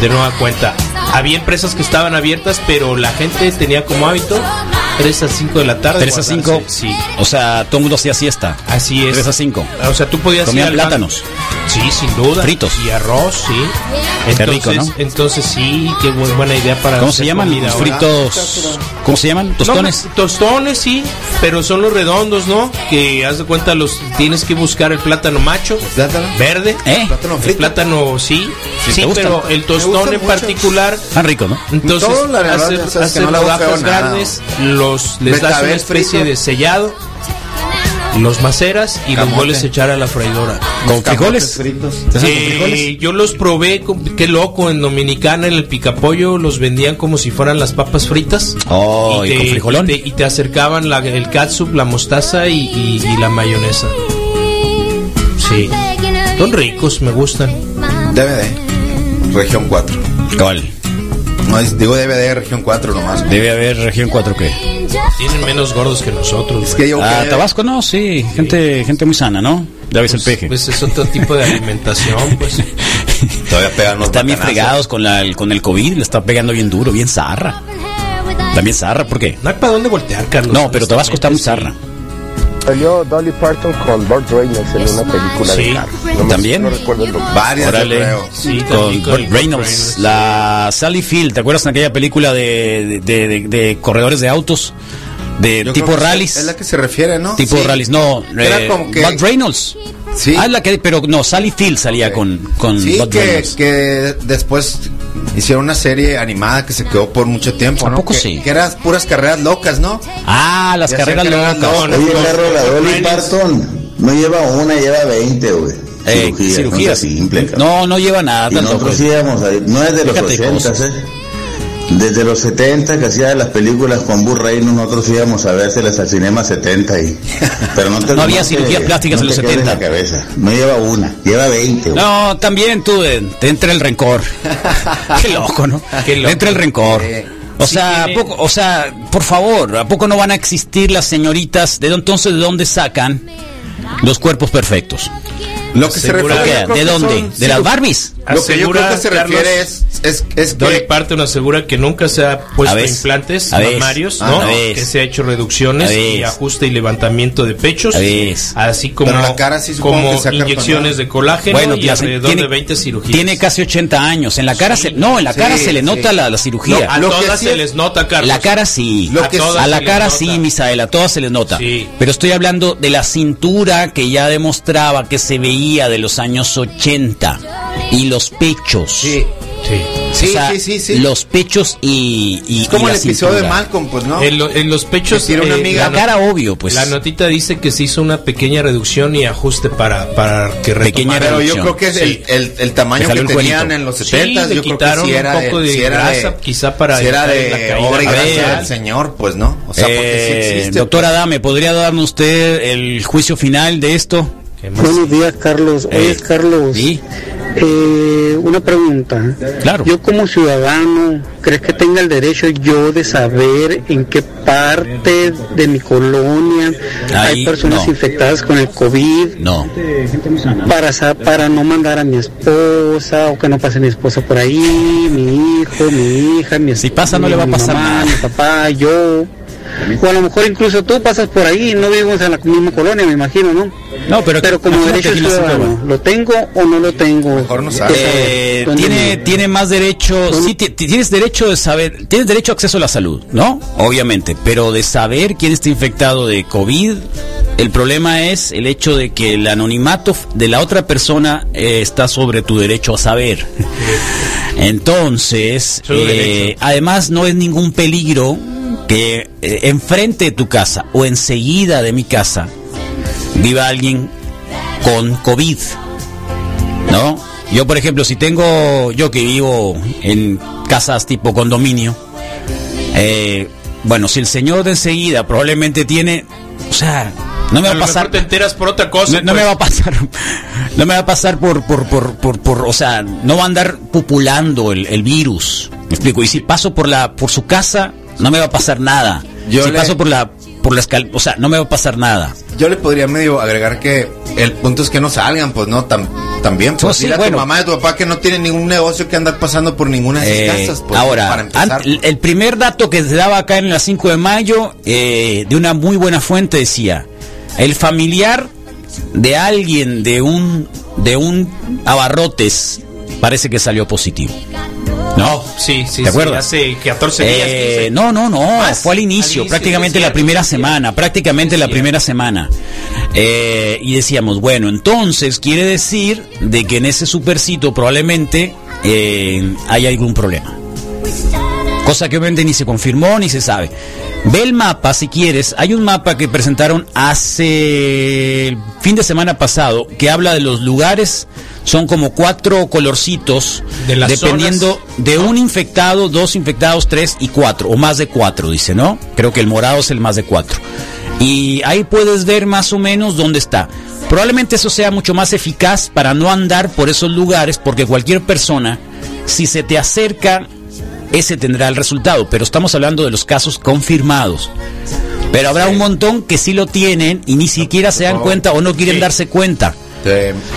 de nueva cuenta, había empresas que estaban abiertas, pero la gente tenía como hábito 3 a 5 de la tarde. 3 a 5. guardarse. Sí. O sea, todo el mundo hacía siesta. Así es. 3 a 5. O sea, tú podías Comían ir al banco- plátanos. Sí, sin duda. Fritos. Y arroz, sí. Qué Entonces, rico, ¿no? entonces sí, qué bu- buena idea para ¿Cómo se llaman? Los ahora. fritos. ¿Cómo se llaman? ¿Tostones? No, tostones, sí, pero son los redondos, ¿no? Que haz de cuenta, los tienes que buscar el plátano macho, Plátano. verde. ¿Eh? Plátano El frito. plátano, sí. Sí, Sí, ¿te gusta? pero el tostón en mucho. particular. Tan rico, ¿no? Entonces, Todo, la verdad, hacer, no rodajas feo nada. Los, les das una especie frito. de sellado, los maceras y los vuelves a echar a la freidora. ¿Con frijoles? fritos. ¿Te hacen con Eh, frijoles? yo los probé, con- qué loco, en Dominicana, en el picapollo, los vendían como si fueran las papas fritas. Oh, y con frijolón. Y te, y te acercaban la- el catsup, la mostaza y, y- y la mayonesa. Sí. Son ricos, me gustan. DVD. Región 4. ¿Cuál? No, es- digo DVD región 4 nomás. Debe haber región 4 qué. Tienen menos gordos que nosotros. Es que yo Ah, que- Tabasco no, sí, gente gente muy sana, ¿no? Ya ves el peje. Pues es otro tipo de alimentación, pues. todavía pegan los Están bien bacanazos. fregados con la el- con el COVID, le está pegando bien duro, bien zarra. También zarra, ¿por qué? No hay para dónde voltear, Carlos. No, pero Tabasco está muy zarra. Salió Dolly Parton con Burt Reynolds en una película Sí. de carros. No me- ¿También? No recuerdo el nombre. Varias, yo Órale. creo. Sí, con Burt Reynolds, Reynolds, la Sally Field, ¿te acuerdas en aquella película de, de, de- de corredores de autos? De Yo tipo rallies. Es la que se refiere, ¿no? Tipo Sí. rallies, no. Era eh, como que- Reynolds. Sí. Ah, la que, pero no, Sally Field salía con, con Sí, que, Reynolds. que después hicieron una serie animada que se quedó por mucho tiempo, ¿A ¿no? poco que, sí? que eran puras carreras locas, ¿no? Ah, las Ya carreras eran locas. locas. No, Oye, no, perro, la no, Dolly no, Parton no lleva una, lleva 20, güey. Eh, Cirugías, cirugías. no. No, no lleva nada. Y tampoco. nosotros íbamos a no es de los Fíjate 80, cosas. ¿eh? Desde los 70 que hacía las películas con Burt Reynolds, nosotros íbamos a verselas al cinema 70 y... Pero no, te, No había cirugías plásticas no en los te quede 70. la cabeza. No lleva una, lleva 20, güey. No, también tú, eh, te entra el rencor. Qué loco, ¿no? Qué loco. Te entra el rencor. O Sí sea, ¿a poco, o sea, por favor, ¿a poco no van a existir las señoritas? ¿De entonces de dónde sacan los cuerpos perfectos? Lo que se Asegura- refiere. yo creo ¿De dónde? son ¿De las ciru- Barbies? Lo que yo creo que se refiere Carlos, es, es, es Dolly que Parton asegura que nunca se ha puesto ver, implantes a ver, mamarios, a ¿no? ver. Que se ha hecho reducciones y ajuste y levantamiento de pechos, A ver. así como, la cara sí como que se inyecciones de colágeno Bueno, y alrededor tiene- de 20 cirugías. Tiene casi 80 años. En la cara se, no, en la Sí, cara se le sí. nota la, la cirugía. a Lo que todas sí se es- les nota, Carlos. La cara sí. Lo A que- todas a la se les cara nota. sí, Misael, a todas se les nota. Sí. Pero estoy hablando de la cintura que ya demostraba que se veía de los años 80 y los pechos. Sí, Sí. sí, O sea, sí, sí, sí. Los pechos y, y es como y el episodio de. Malcolm, pues, ¿no? En, lo- en los pechos tiene una eh, amiga, La no- cara obvio, pues. La notita dice que se hizo una pequeña reducción y ajuste para, para que Pequeña retomara. Pero yo creo que es el, Sí. el, el tamaño que el tenían cuerito. en los Sí, 70 le yo creo que quitaron sí un era poco de sí era grasa, quizá para sí era evitar la de caída obra y gracia facial. del señor, pues, ¿no? O sea, porque sí Eh, existe. doctor Adame, ¿podría darnos usted el juicio final de esto? Buenos días, Carlos. Eh, Oye, Carlos, ¿sí? eh, una pregunta. Claro. Yo como ciudadano, ¿crees que tenga el derecho yo de saber en qué parte de mi colonia Ahí, hay personas no. infectadas con el COVID? No. Para, no mandar a mi esposa o que no pase mi esposa por ahí, mi hijo, mi hija, mi Si pasa, no le va a mi pasar mamá, nada. Mi papá, yo. O a lo mejor incluso tú pasas por ahí, no vivimos en la misma colonia, me imagino, ¿no? No, pero, Pero como derecho ciudadano. ¿lo tengo o no lo tengo? Mejor no sabe. Eh, ¿Dónde tiene, tiene más derecho, sí, ti- ti- tienes derecho de saber, tienes derecho a acceso a la salud, ¿no? Obviamente, pero de saber quién está infectado de COVID, el problema es el hecho de que el anonimato de la otra persona eh, está sobre tu derecho a saber. Entonces, eh, además no es ningún peligro que eh, enfrente de tu casa o enseguida de mi casa viva alguien con COVID. ¿no? Yo, por ejemplo, si tengo, yo que vivo en casas tipo condominio, eh, bueno, si el señor de enseguida probablemente tiene, o sea, no me a va a pasar, te enteras por otra cosa. no, no pues. me va a pasar, no me va a pasar por, por, por, por, por, o sea, no va a andar populando el, el virus, me explico, y si paso por la, por su casa, no me va a pasar nada, Yo si le- paso por la, por la escal, o sea, no me va a pasar nada. yo le podría medio agregar que el punto es que no salgan, pues no, Tam- también. Pues sí, dile a bueno. tu mamá y a tu papá que no tienen ningún negocio que andar pasando por ninguna de esas Eh, casas. Pues, ahora, para empezar. ant- el primer dato que se daba acá en la 5 de mayo, eh, de una muy buena fuente, decía, el familiar de alguien de un, de un abarrotes parece que salió positivo. ¿No? Sí, sí, ¿Te sí, acuerdas? hace 14 días. Eh, 15. no, no, no, Más, fue al inicio, al inicio, prácticamente la primera semana, prácticamente la primera semana. Eh, y decíamos, bueno, entonces quiere decir de que en ese supercito probablemente eh, hay algún problema. Cosa que obviamente ni se confirmó ni se sabe. Ve el mapa si quieres. Hay un mapa que presentaron hace el fin de semana pasado que habla de los lugares. Son como cuatro colorcitos De las dependiendo zonas. de un infectado, dos infectados, tres y cuatro, o más de cuatro, dice, ¿no? Creo que el morado es el más de cuatro. Y ahí puedes ver más o menos dónde está. Probablemente eso sea mucho más eficaz para no andar por esos lugares, porque cualquier persona, si se te acerca, ese tendrá el resultado. Pero estamos hablando de los casos confirmados. Pero habrá un montón que sí lo tienen y ni siquiera se dan cuenta o no quieren darse cuenta.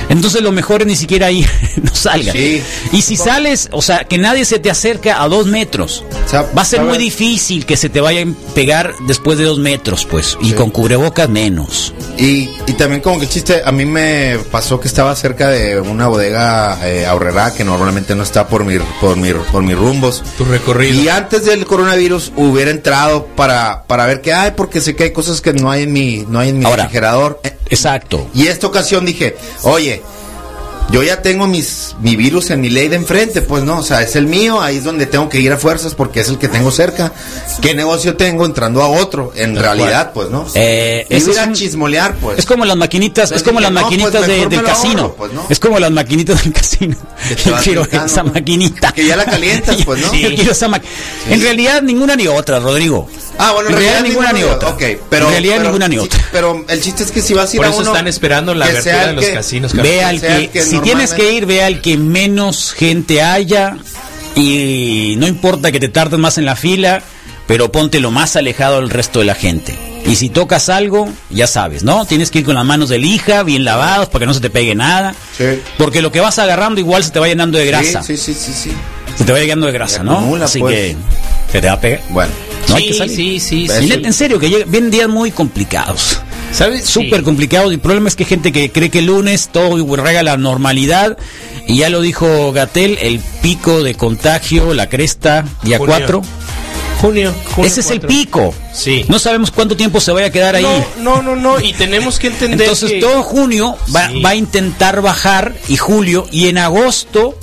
Entonces lo mejor es ni siquiera ir, no salgas. Sí. Y si sales, o sea, que nadie se te acerca a dos metros. O sea, Va a ser muy difícil que se te vayan a pegar después de dos metros, pues. Y Sí. con cubrebocas menos. Y, y también como que el chiste, a mí me pasó que estaba cerca de una bodega eh, ahorrera que normalmente no está por mi, por mi, por mis rumbos. Tu recorrido. Y antes del coronavirus hubiera entrado para, para ver qué hay, porque sé que hay cosas que no hay en mi, no hay en mi Ahora. refrigerador. Exacto. Y esta ocasión dije, oye, yo ya tengo mis, mi virus en mi ley de enfrente, pues no, o sea, es el mío, ahí es donde tengo que ir a fuerzas porque es el que tengo cerca. ¿Qué negocio tengo entrando a otro? En Tal realidad, pues no. Eh, y ese ir es a chismolear, pues. Es como las maquinitas, es como las pues, maquinitas del casino. pues, ¿no? Es como las maquinitas del casino. Yo quiero brincando, esa maquinita. Que ya la calientas, pues, ¿no? Yo quiero esa ma- En realidad ninguna ni otra, Rodrigo. Ah, bueno, en realidad ninguna ni otra. Ok, pero. en realidad pero- ninguna ni otra. Pero el chiste es que si vas a ir Por a eso uno. están esperando la sea de el los que- casinos. Ve al que, que si tienes que ir, ve al que menos gente haya y no importa que te tardes más en la fila, pero ponte lo más alejado del resto de la gente. Y si tocas algo, ya sabes, ¿no? Tienes que ir con las manos de lija, bien lavados, para que no se te pegue nada. Sí. Porque lo que vas agarrando igual se te va llenando de grasa. Sí, sí, sí, sí. sí. Se te va llenando de grasa, ¿no? acumula, Así pues. que se te va a pegar. Bueno. No hay sí, que salir. sí, sí, en serio, que llega- vienen días muy complicados. ¿Sabes? Súper Sí. complicado. Y el problema es que hay gente que cree que el lunes todo rega la normalidad. Y ya lo dijo Gatel, el pico de contagio, la cresta, día Junio. 4. Junio, junio Ese es el pico. Sí. No sabemos cuánto tiempo se vaya a quedar ahí. No, no, no, no, y tenemos que entender Entonces que- todo junio va, Sí. va a intentar bajar y julio y en agosto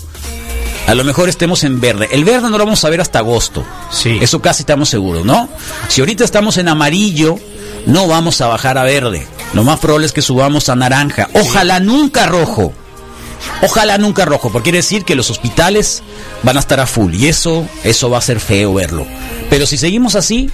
a lo mejor estemos en verde. El verde no lo vamos a ver hasta agosto. Sí. Eso casi estamos seguros, ¿no? Si ahorita estamos en amarillo, no vamos a bajar a verde. Lo más probable es que subamos a naranja. Ojalá nunca rojo. Ojalá nunca rojo, porque quiere decir que los hospitales van a estar a full y eso eso va a ser feo verlo. Pero si seguimos así,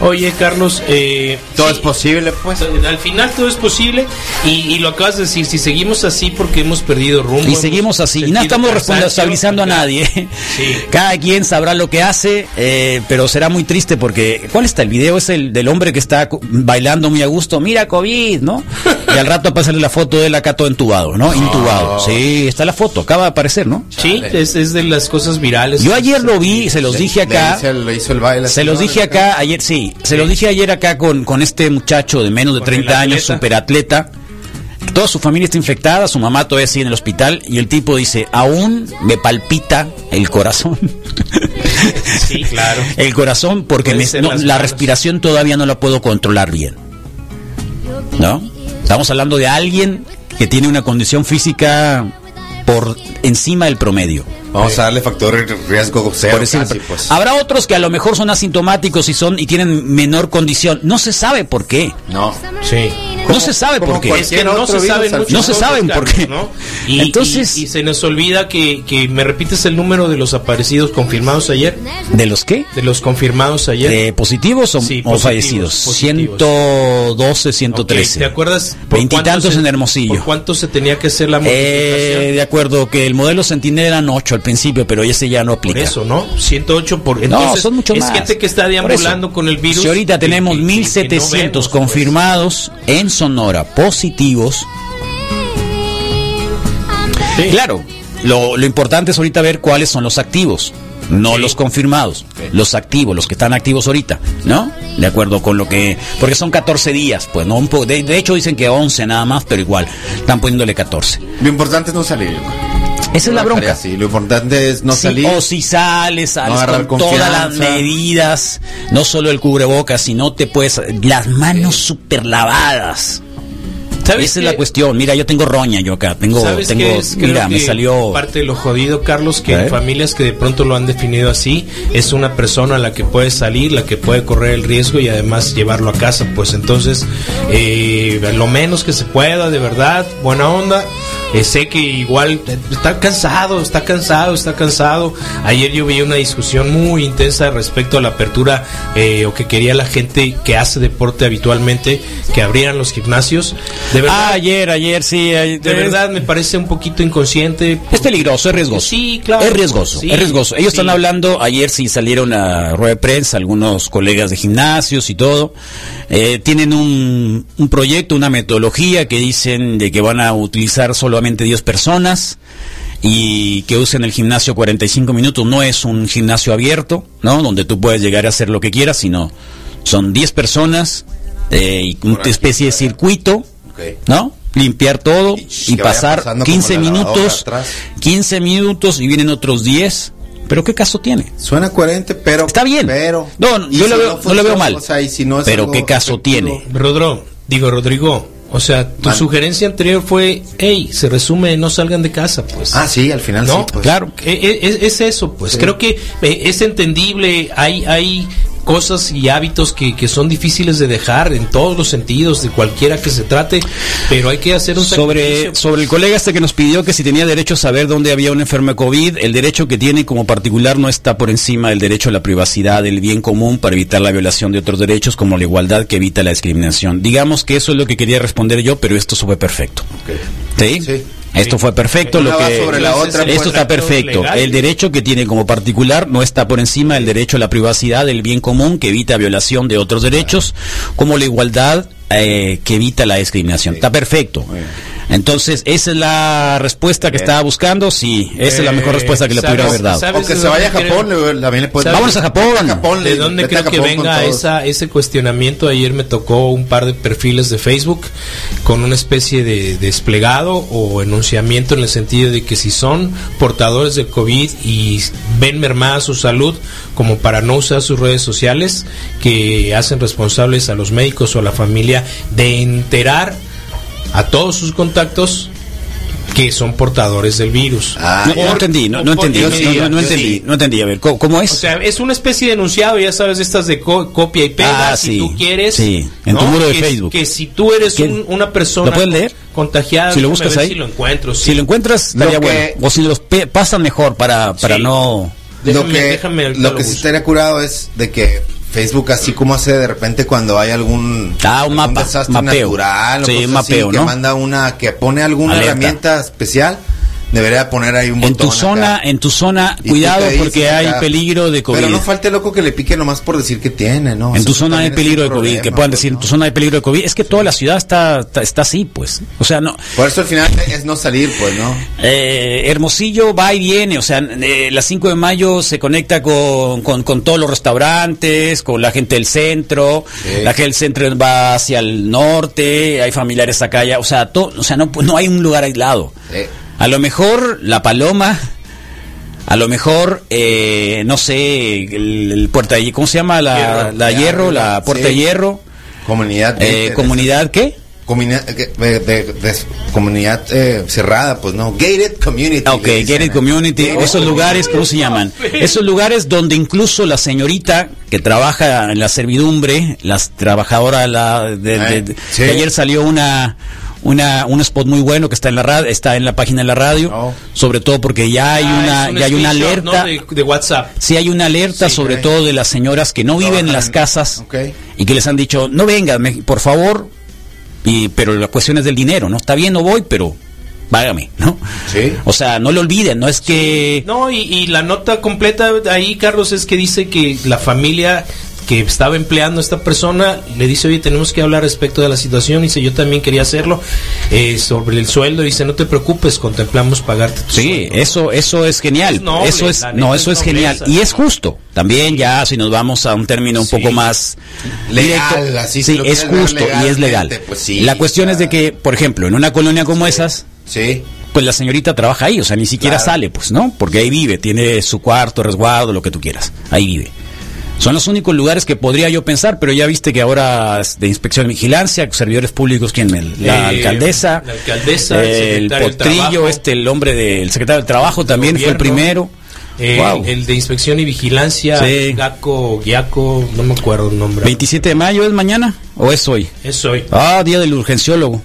Oye, Carlos, eh, Todo sí, es posible, pues. Al final todo es posible y, y lo acabas de decir, si seguimos así porque hemos perdido rumbo. Y seguimos así. Y no estamos responsabilizando a nadie. Sí. Cada quien sabrá lo que hace, eh, pero será muy triste porque. ¿Cuál está el video? Es el del hombre que está bailando muy a gusto. Mira, COVID, ¿no? Y al rato aparece la foto de él acá todo entubado, ¿no? Intubado. Sí, está la foto, acaba de aparecer, ¿no? Sí, es, es de las cosas virales. Yo ayer lo vi, se los dije Le acá. hizo el- le hizo el baile. Se los dije acá ayer, sí, se los dije ayer acá con, con este muchacho de menos de Con 30 el años, atleta. superatleta. Toda su familia está infectada, su mamá todavía sigue en el hospital y el tipo dice, aún me palpita el corazón. Sí, claro. el corazón porque me- no, la manos. respiración todavía no la puedo controlar bien. ¿No? Estamos hablando de alguien que tiene una condición física por encima del promedio. Vamos a darle factor riesgo cero Por decir- casi, pues. Habrá otros que a lo mejor son asintomáticos y son y tienen menor condición. No se sabe por qué. No. Sí. No se sabe por qué. Es que no se saben No se saben por qué. ¿no? Y, Entonces- y, y se nos olvida que, que me repites el número de los aparecidos confirmados ayer. ¿De los qué? De los confirmados ayer. ¿De positivos o, Sí, o positivos, fallecidos? positivos. 112, Ok, 113. ¿Te acuerdas? Veintitantos cuánto se- en Hermosillo. ¿Por cuánto se tenía que hacer la Eh, multiplicación? de acuerdo que el modelo Sentinel eran 8 al principio, pero ese ya no aplica. Por eso, ¿no? 108 por no, entonces son mucho es más. gente que está deambulando con el virus. Si ahorita que- tenemos que- que- que no 1700 vemos, pues. confirmados en Sonora positivos. Claro, lo, lo importante es ahorita ver cuáles son los activos, no los confirmados, los activos, los que están activos ahorita, ¿no? De acuerdo con lo que, porque son 14 días, pues, no un po- de, de hecho dicen que 11 nada más, pero igual están poniéndole 14. Lo importante es no salir. Esa es la bronca. Sí, lo importante es no Sí, salir. O si sales, sales agarrar con todas las medidas, no solo el cubrebocas, sino te puedes las manos super lavadas. ¿Sabes Esa es la cuestión. Mira, yo tengo roña yo acá, tengo ¿Sabes tengo es? Creo mira, me que salió parte de lo jodido, Carlos, que ¿Eh? en familias que de pronto lo han definido así, es una persona a la que puede salir, la que puede correr el riesgo y además llevarlo a casa. Pues entonces, eh, lo menos que se pueda, de verdad, buena onda. Eh, sé que igual eh, está cansado, está cansado, está cansado. Ayer yo vi una discusión muy intensa respecto a la apertura eh, o que quería la gente que hace deporte habitualmente que abrieran los gimnasios. De verdad, Ah, ayer, ayer sí, ayer- de verdad me parece un poquito inconsciente. Es peligroso, es riesgoso. Sí, claro. Es riesgoso, Sí, es riesgoso. Ellos sí. están hablando, ayer sí salieron a rueda de prensa, algunos colegas de gimnasios y todo. Eh, tienen un, un proyecto, una metodología que dicen de que van a utilizar solamente 10 personas y que usen el gimnasio 45 minutos. No es un gimnasio abierto, ¿no? Donde tú puedes llegar a hacer lo que quieras, sino son 10 personas eh, y una especie de circuito, ¿no? Limpiar todo y, pasar pasando como 15 la lavadora minutos, atrás. 15 minutos y vienen otros 10. ¿Pero qué caso tiene? Suena coherente, pero. Está bien. Pero. No, yo si lo veo, no lo veo mal. o sea, y si no es pero algo qué caso efectivo. tiene. Rodro, digo Rodrigo, o sea, tu Man. sugerencia anterior fue, hey, se resume, no salgan de casa, pues. Ah, sí, al final ¿No? sí. Pues. Claro. Eh, eh, Es, es eso, pues. Creo que eh, es entendible, hay, hay cosas y hábitos que, que son difíciles de dejar en todos los sentidos, de cualquiera que se trate, pero hay que hacer un Sobre, sacrificio. sobre el colega este que nos pidió que si tenía derecho a saber dónde había un enfermo de COVID, el derecho que tiene como particular no está por encima del derecho a la privacidad, del bien común para evitar la violación de otros derechos como la igualdad que evita la discriminación. Digamos que eso es lo que quería responder yo, pero esto fue perfecto. ¿Sí? Sí. Esto fue perfecto. Lo que, sobre la otra, esto pues, está perfecto. legal. El derecho que tiene como particular no está por encima del derecho a la privacidad, del bien común que evita violación de otros derechos, como la igualdad eh, que evita la discriminación. Está perfecto. Entonces, esa es la respuesta que estaba buscando. Sí, esa es la mejor Eh, respuesta que le ¿sabes- pudiera haber dado. O que se vaya a Japón, creo? le- también le puede ¿Sabes? Vámonos a Japón. A Japón, ¿De dónde creo que venga esa, ese cuestionamiento? Ayer me tocó un par de perfiles de Facebook con una especie de desplegado o enunciamiento en el sentido de que si son portadores del COVID y ven mermada su salud como para no usar sus redes sociales, que hacen responsables a los médicos o a la familia de enterar a todos sus contactos que son portadores del virus. Ah, No, no entendí, no, no entendí, no, no, entendí, sí. no entendí. A ver, ¿cómo, cómo es? O sea, es una especie de enunciado, ya sabes, estas de co- copia y pega, Ah, si sí, tú quieres. sí, en tu muro de que, Facebook. Que si tú eres un- una persona ¿Lo puedes leer? contagiada, Si lo buscas ahí. Si lo encuentro, sí. Si lo encuentras, Lo estaría que- bueno. O si los pe- pasan mejor para, para Sí. no... lo Déjame- que, déjame lo lo que sí estaría curado es de que Facebook, así como hace de repente cuando hay algún, Ah, un algún mapa, desastre mapeo. natural Sí, mapeo, así, que manda una que pone alguna Alerta. herramienta especial, debería poner ahí un En botón tu zona, acá. en tu zona, Y cuidado porque hay acá, peligro de COVID. Pero no falte loco que le pique nomás por decir que tiene, ¿no? en tu zona hay peligro de COVID, que puedan pues, decir, en tu zona hay peligro de COVID. Es que toda la ciudad está, está, está así, pues. O sea, no. Por eso al final es no salir, pues, ¿no? Eh, Hermosillo va y viene, o sea, eh, la 5 de mayo se conecta con, con, con todos los restaurantes, con la gente del centro, Sí. la gente del centro va hacia el norte, hay familiares acá, allá, o sea, to- o sea no, no hay un lugar aislado. Sí. A lo mejor la paloma, a lo mejor, eh, no sé, el, el puerta de, ¿cómo se llama? La Hierro. la hierro, la puerta Sí. de hierro, Comunidad. eh, de- comunidad, ¿qué? Comunidad, de, de- de- comunidad eh, cerrada, pues no, gated community. Ok, gated community, Gated esos lugares, ¿cómo se llaman? Esos lugares donde incluso la señorita que trabaja en la servidumbre, las trabajadoras la, de, Eh, sí. ayer salió una una un spot muy bueno que está en la radio, está en la página de la radio, Oh. sobre todo porque ya hay Ah, una un ya hay una screenshot, ¿no? alerta, de, de WhatsApp. sí hay una alerta Sí, sobre todo de las señoras que no viven en las casas y que les han dicho, "No vengan, por favor." Y pero la cuestión es del dinero, ¿no? Está bien, no voy, pero págame, ¿no? Sí. O sea, no lo olviden, no es que... No, y, y la nota completa ahí, Carlos, es que dice que la familia que estaba empleando a esta persona le dice, oye, tenemos que hablar respecto de la situación. Dice, yo también quería hacerlo eh, sobre el sueldo. Dice, no te preocupes, contemplamos pagarte tu Sí, sueldo. eso, eso es genial. Es noble, eso es, no, eso es es genial. Y es justo. También ya, si nos vamos a un término un Sí. poco más Legal, directo, así si sí, es justo y es legal. pues sí, la cuestión es de que, por ejemplo, en una colonia como esas, Sí. pues la señorita trabaja ahí, o sea, ni siquiera Claro. sale, pues, ¿no? Porque ahí vive, tiene su cuarto, resguardo, lo que tú quieras. Ahí vive. Son los únicos lugares que podría yo pensar, pero ya viste que ahora de inspección y vigilancia, servidores públicos, ¿quién? El- La Eh, alcaldesa, la alcaldesa, el el potrillo, este, el hombre del secretario del trabajo también fue el primero. Eh, Wow. El de inspección y vigilancia, Sí. Gaco, Giaco, no me acuerdo el nombre. 27 de mayo es mañana o es hoy? Es hoy. Ah, día del urgenciólogo.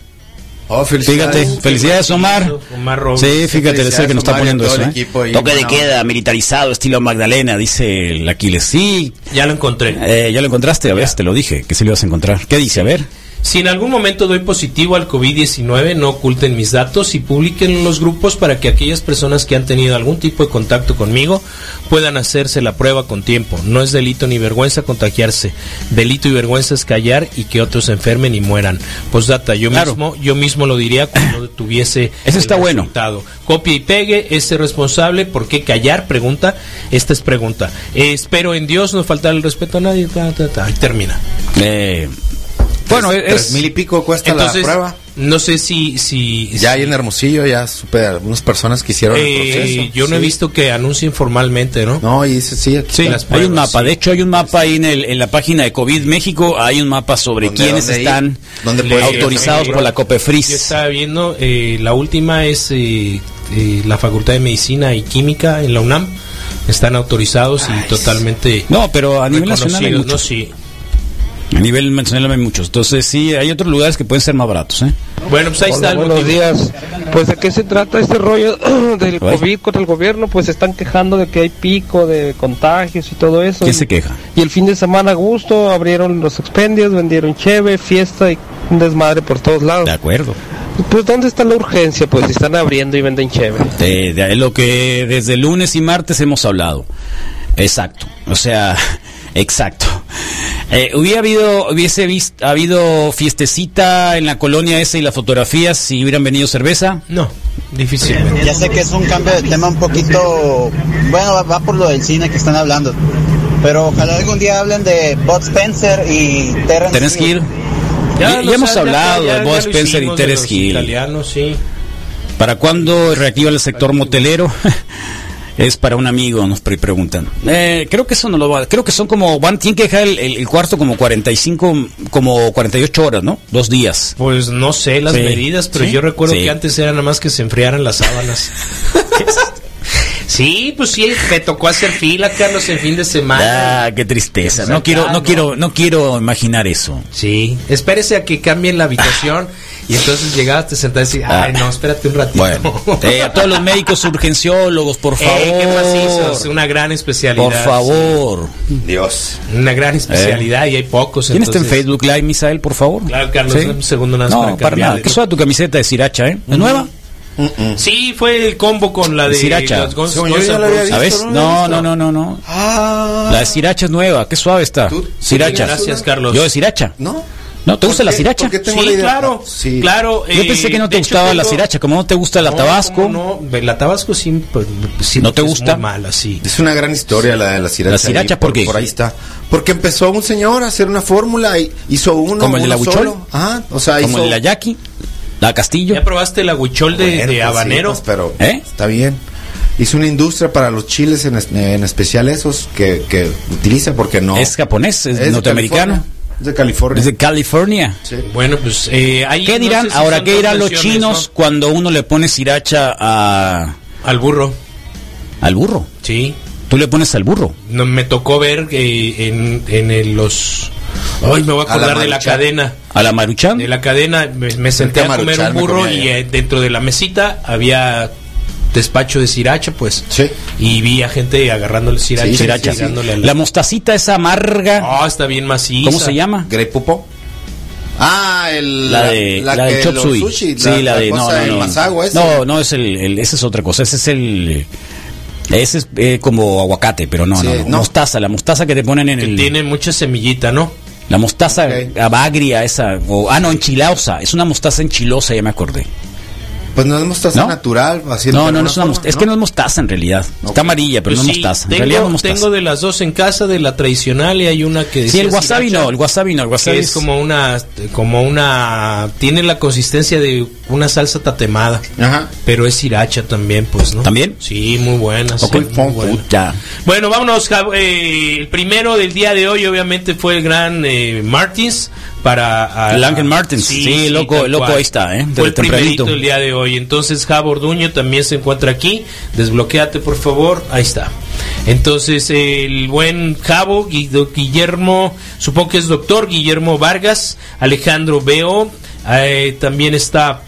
Oh, Fíjate, felicidades. felicidades Omar. Omar Robles. Sí, fíjate, es el que nos está poniendo eso. ¿eh? Toque de queda, militarizado, estilo Magdalena, dice el Aquiles. Sí, Ya lo encontré. eh, ya lo encontraste, a ver, te lo dije, que sí lo ibas a encontrar. ¿Qué dice? A ver. Si en algún momento doy positivo al COVID-19, no oculten mis datos y publiquen en los grupos para que aquellas personas que han tenido algún tipo de contacto conmigo puedan hacerse la prueba con tiempo. No es delito ni vergüenza contagiarse. Delito y vergüenza es callar y que otros se enfermen y mueran. Postdata, yo Claro. mismo, yo mismo lo diría cuando tuviese Eso el está bueno. resultado. Copia y pegue, ese responsable, ¿por qué callar? Pregunta. Esta es pregunta. Eh, espero en Dios no faltar el respeto a nadie. Ta, ta, ta. Ahí termina. Eh, bueno, Tres- es, tres mil y pico cuesta Entonces, la prueba. no sé si, si, Ya hay en Hermosillo, ya supe algunas personas que hicieron el Eh, proceso. yo no he visto que anuncien formalmente, ¿no? No, y dice, sí, aquí hay un mapa. sí. De hecho, hay un mapa ahí en, el, en la página de COVID México. Hay un mapa sobre ¿Dónde- quiénes dónde están autorizados eh, por la Yo COPEFRIS. estaba viendo, eh, la última es eh, eh, la Facultad de Medicina y Química en la UNAM. Están autorizados y totalmente No, pero a nivel nacional ¿no? Sí. A nivel nacional hay muchos. Entonces, sí, hay otros lugares que pueden ser más baratos. ¿eh? Bueno, pues ahí Hola, está el buenos motivo. días. Pues de qué se trata este rollo del. COVID contra el gobierno, pues se están quejando de que hay pico de contagios y todo eso. ¿Quién Y- se queja? Y el fin de semana a gusto abrieron los expendios, vendieron cheve, fiesta y un desmadre por todos lados. De acuerdo. Pues ¿dónde está la urgencia? Pues si están abriendo y venden cheve. De, de lo que desde lunes y martes hemos hablado. Exacto. O sea, exacto. Eh, hubiera habido, hubiese vis- habido fiestecita en la colonia esa y las fotografías si hubieran venido cerveza. No, difícilmente. Ya sé que es un cambio de tema un poquito, bueno, va, va por lo del cine que están hablando, pero ojalá algún día hablen de Bud Spencer y Terrence, Terence Hill. Ya, hemos hablado ya- de ya Bob Spencer y los Hill. Italianos, sí. ¿Para cuándo reactiva el sector motelero? es para un amigo, nos pre- preguntan. Eh, creo que eso no lo va. Creo que son como. Van, tienen que dejar el, cuarto como 45, como 48 horas, ¿no? Dos días. Pues no sé las Sí. medidas, pero ¿Sí? yo recuerdo Sí. que antes era nada más que se enfriaran las sábanas. sí, pues sí, me tocó hacer fila, Carlos, en fin de semana. Ah, qué tristeza. Pues No quiero, no ¿no? quiero, no quiero imaginar eso. Sí, espérese a que cambien la habitación y entonces llegabas, te sentabas y ay, no, espérate un ratito. Bueno, eh, a todos los médicos urgenciólogos, por favor. Eh, qué macizos, una gran especialidad. Por favor. Dios. sí. Una gran especialidad y hay pocos. ¿Quién está en Facebook Live, Misael, por favor? Claro, Carlos, ¿Sí? un segundo nada más No, para para, nada. ¿Qué suena tu camiseta de Siracha, eh? ¿Es nueva? Sí, fue el combo con la de Sriracha. los Guns- Guns la visto. ¿Sabes? no No, no, no, no, no. Ah. La de Siracha es nueva. Qué suave está. ¿Tú? Siracha. Gracias, Carlos. Yo de Siracha. ¿No? ¿No? ¿Te gusta ¿Por la qué? Siracha? ¿Por qué tengo Sí, la claro, Sí. claro. Yo eh, pensé que no te hecho gustaba la Siracha, como no te gusta la No, Tabasco. ¿cómo No, la Tabasco sí, pues, sí, ¿No te es gusta? muy mala, sí. Es una gran historia la de la siracha. La sriracha, ahí, ¿por qué? Por ahí está. Porque empezó un señor a hacer una fórmula y hizo uno. ¿Como el de la solo. Ajá. O sea, Como hizo. el de la Yaqui, la Castillo. ¿Ya probaste la huichol de, Bueno, de pues sí, habanero? pues, pero ¿Eh? está bien. Hizo una industria para los chiles en, es- en especial esos que, que utiliza porque no. Es japonés, es, norteamericano. California. Es de California. Es de California. Sí. Bueno, pues eh, ahí ¿Qué no dirán sé si ahora? ¿Qué dirán los chinos cuando uno le pone Siracha a. Al burro, al burro? sí. Tú le pones al burro. No, me tocó ver eh, en, en el- los... Ay, me voy a acordar de la cadena. A la maruchan. De la cadena me, me senté a a comer un burro y eh, dentro de la mesita había despacho de sriracha, pues. Sí. Y vi a gente agarrándole sriracha. Sí, La mostacita esa amarga. Ah, está bien maciza. ¿Cómo se llama? Grey Pupo. Ah, el, La de la, que del chop suey. sushi, sí, la, de no, no, no. masago ese. No, no es el, el- ese es otra cosa, ese es el ese es eh, como aguacate, pero no, Sí, no, no, no. mostaza, la mostaza que te ponen en Que el tiene mucha semillita, ¿no? la mostaza Ok. agria esa o ah no, enchilosa, es una mostaza enchilosa, ya me acordé. Pues no es mostaza ¿No? natural. Así No, no, no es una mostaza, es que no es mostaza en realidad. Está amarilla, pero Pues no es sí, mostaza. En realidad no es mostaza. tengo de las dos en casa, de la tradicional y hay una que Sí, el wasabi no, el wasabi no, el wasabi que es como una como una tiene la consistencia de una salsa tatemada, Ajá. pero es sriracha también, pues, ¿no? ¿También? Sí, muy buena. sí, Ok, muy buena. ya. Bueno, vámonos. Eh, el primero del día de hoy, obviamente, fue el gran eh, Martins para. a- El Ángel Martins, sí, loco, loco, cual. ahí está, ¿eh? Fue el primerito el día de hoy. Entonces, Javo Orduño también se encuentra aquí. Desbloquéate, por favor. Ahí está. Entonces, el buen Javo, Guillermo, supongo que es doctor Guillermo Vargas, Alejandro Veo, eh, también está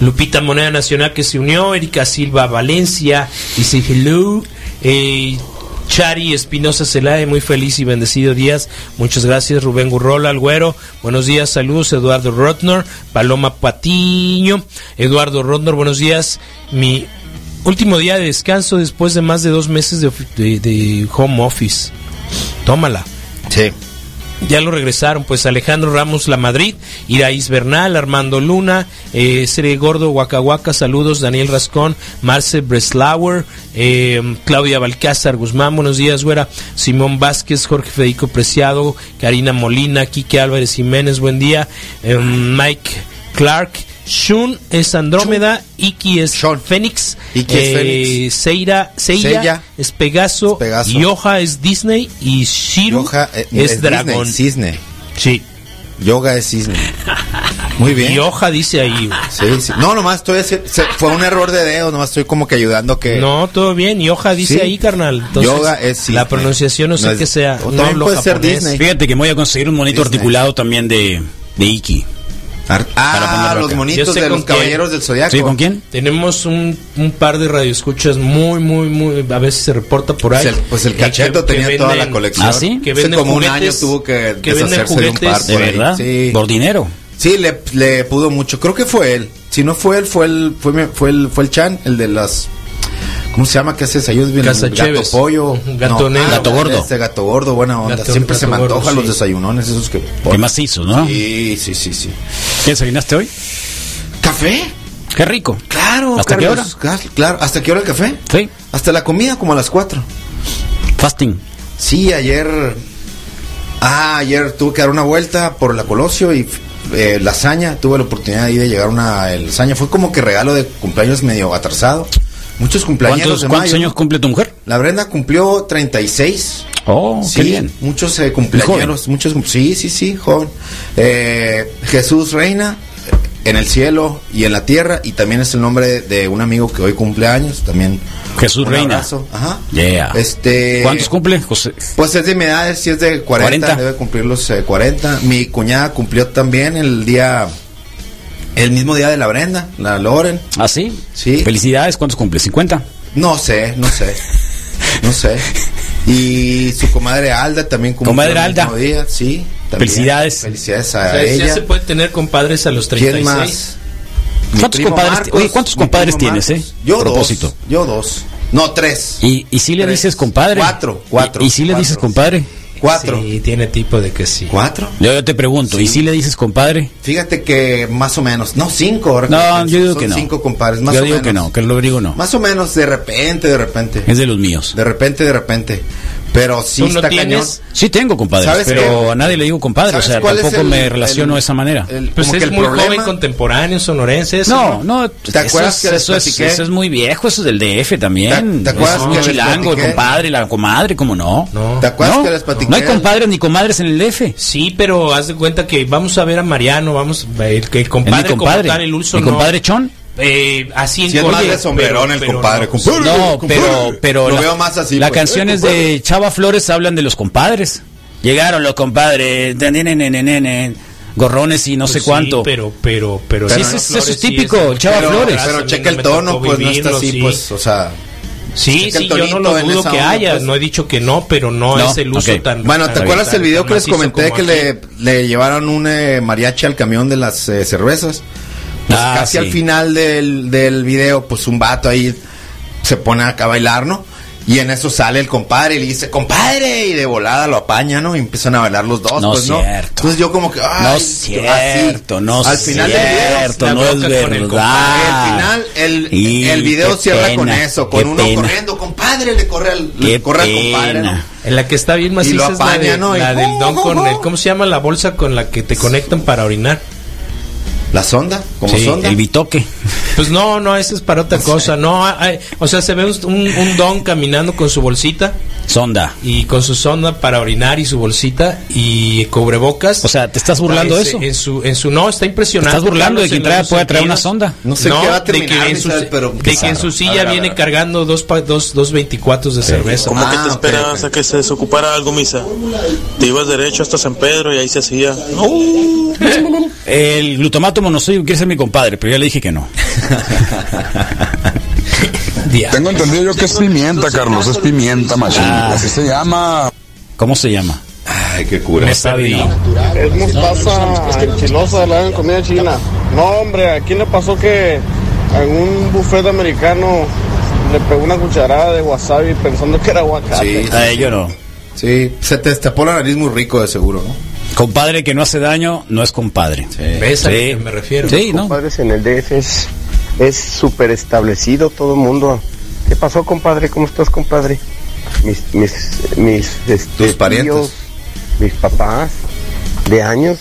Lupita Moneda Nacional que se unió, Erika Silva Valencia, dice hello, eh, Chari Espinosa Celaya, muy feliz y bendecido días, muchas gracias Rubén Gurrola, Alguero, buenos días, saludos, Eduardo Rotner, Paloma Patiño, Eduardo Rotner, buenos días, mi último día de descanso después de más de dos meses de, de- de home office, tómala. Sí. Ya lo regresaron, pues Alejandro Ramos La Madrid, Iraís Bernal, Armando Luna, eh, Sere Gordo Huacahuaca, saludos, Daniel Rascón, Marce Breslauer, eh, Claudia Balcázar Guzmán, buenos días, güera, Simón Vázquez, Jorge Federico Preciado, Karina Molina, Quique Álvarez Jiménez, buen día, eh, Mike Clark, Shun es Andrómeda, Iki es Fénix, Iki es eh, Fénix. Seira, Seiya Seiya es Pegaso, es Pegaso. Yoja es Disney y Shiru Yoga eh, es, es Dragón. Disney, cisne. Sí. Yoga es cisne. Muy bien. Y hoja dice ahí. Sí, sí. No, nomás estoy haciendo. se- Fue un error de dedo, nomás estoy como que ayudando que. No, todo bien. Y hoja dice Sí. ahí, carnal. Entonces, Yoga es cisne. La pronunciación no sé No es- qué sea. No puede ser. Disney. Fíjate que voy a conseguir un monito Disney. articulado también de, de Iki. Ar- Para Ah, los monitos de los quién. caballeros del zodiaco. ¿Sí, con quién? Tenemos un, un par de radioescuchas muy, muy, muy. A veces se reporta por ahí. Pues el- pues el cacheto tenía toda la colección. ¿Ah, sí? Que Hace venden como un juguetes, año tuvo que que venden deshacerse de un par ¿De por ahí. verdad? Sí. Por dinero. Sí, le, le pudo mucho. Creo que fue él. Si no fue él, fue el, fue, fue el, fue el Chan, el de las. ¿Cómo se llama? ¿Qué hace desayunos? Bien, Casa gato Chévez. pollo. Gato negro. Gato gordo. Este gato gordo, buena onda. Gato- Siempre se me gordo, antojan los desayunones esos que. Qué macizo, ¿no? Sí, sí, sí, sí. ¿Qué desayunaste hoy? ¿Café? Qué rico. Claro. ¿Hasta qué Carlos, Claro, Claro. ¿Hasta qué hora el café? Sí. Hasta la comida, como a las 4. Fasting. Sí, ayer. Ah, ayer tuve que dar una vuelta por la Colosio y eh, lasaña. Tuve la oportunidad ahí de llegar a una el lasaña. Fue como que regalo de cumpleaños medio atrasado. Muchos cumpleaños ¿Cuántos, cuántos años cumple tu mujer? La Brenda cumplió 36. Oh, sí, qué bien. muchos eh, cumpleaños, muchos, sí, sí, sí, joven. Eh, Jesús reina eh, en el cielo y en la tierra y también es el nombre de, de un amigo que hoy cumple años, también. Jesús un Reina. abrazo. Ajá. Yeah. Este, ¿Cuántos cumple, José? Pues es de mi edad, si es de 40, 40. debe cumplir los eh, 40. Mi cuñada cumplió también el día, el mismo día de la Brenda, la Loren. ¿Ah, sí? Sí. Felicidades, ¿cuántos cumple? ¿50? No sé, no sé, no sé. Y su comadre Alda también cumplió Comadre el Alda. mismo día, sí. también. Felicidades. Felicidades a O sea, ella. ya se puede tener compadres a los 36. ¿Quién más? ¿Cuántos compadres- Marcos, oye, ¿cuántos compadres tienes, eh? Yo Propósito. dos. Yo dos. No, tres. ¿Y, y si le Tres. dices compadre? Cuatro, cuatro, ¿Y, y si le cuatro. dices compadre? Cuatro. Sí, tiene tipo de que sí. ¿Cuatro? Yo, yo te pregunto, ¿y si le dices compadre? Fíjate que más o menos. No, cinco. ahora que No, yo digo Son que no. Cinco compadres, más yo o digo menos. que no, que lo digo no. Más o menos, de repente, de repente. Es de los míos. De repente, de repente. Pero sí ¿Tú no está tienes? cañón. Sí tengo compadres, ¿Sabes pero qué? a nadie le digo compadre, o ¿Sabes sea, tampoco el- me relaciono el- de esa manera. el- Pues como es que el muy problema- joven, contemporáneo, sonorense. eso, No, no, ¿Te eso acuerdas es- que eso, es, eso es muy viejo, eso es del DF también. ¿Te- te acuerdas Eso es que chilango, el compadre, la comadre, ¿cómo no? No. ¿Te acuerdas no, que les platiqué? no hay compadres ni comadres en el DF. Sí, pero haz de cuenta que vamos a ver a Mariano, vamos el, que el compadre, compadre. como tal, el Ulso mi no. compadre Chon. Eh, así en Si es más de sombrerón pero- el pero compadre. no. compadre, No, compadre. pero, pero Lo la- veo más así. las pues. canciones Eh, compadre. de Chava Flores hablan de los compadres. Llegaron los compadres, gorrones y no Pues sé sí, cuánto. pero, pero, pero. Sí, eso es- Flores es típico, Chava Pero, Flores. pero checa el tono, pues no está así, sí. pues, o sea. Sí, sí, yo no lo dudo que onda, haya, pues. no he dicho que no, pero no, No, es el uso tan... Bueno, ¿te acuerdas el video que les comenté que le llevaron un eh, mariachi al camión de las eh, cervezas? Pues Ah, casi sí. al final del, del video, pues un vato ahí se pone acá a bailar, ¿no? Y en eso sale el compadre y le dice, compadre, y de volada lo apaña, ¿no? Y empiezan a bailar los dos, No pues, ¿no? cierto. Entonces yo como que, ay, No es cierto, así. no Al es final del video, cierto, no es bronca con el verdad. compadre. Al final, el, Y el video cierra pena, con eso, con uno pena. corriendo, compadre, le corre al, le corre al compadre, ¿no? En la que está bien Y maciza lo es la, apaña, de- ¿no? Y- la del don con el, ¿cómo se llama la bolsa con la que te conectan para orinar? ¿La sonda? ¿Como Sí, sonda? El bitoque. Pues no, no, eso es para otra cosa. No, hay- o sea, se ve un, don caminando con su bolsita Sonda. y con su sonda para orinar y su bolsita y cubrebocas. O sea, ¿te estás burlando de eso? En su, en su, no, está impresionante. ¿Te estás burlando de que trae- los pueda traer una sonda? No sé qué va a de terminar, que en su, pero de que en su silla A ver, a ver, viene cargando dos, pa- dos, dos 24 de cerveza. ¿Cómo que Ah, te ok, esperabas ok. a que se desocupara algo, misa? Te ibas derecho hasta San Pedro y ahí se hacía. El glutamato monosódico quiere ser mi compadre, pero ya le dije que no. Tengo entendido yo que es pimienta, Carlos, es pimienta, machín. Ah. Así se llama. ¿Cómo se llama? Ay, qué cura. Me perdí. Es mostaza enchilosa, la en comida china. No, hombre, ¿a quién le pasó que en un buffet americano le pegó una cucharada de wasabi pensando que era aguacate? Sí, A ello no. Sí, se te destapó la nariz muy rico de seguro, ¿no? Compadre que no hace daño, no es compadre. ¿Ves a lo que me refiero? Sí, ¿no? Compadres en el DF es es súper establecido todo el mundo. ¿Qué pasó, compadre? ¿Cómo estás, compadre? Mis mis mis este, Tus parientes. tíos, mis papás de años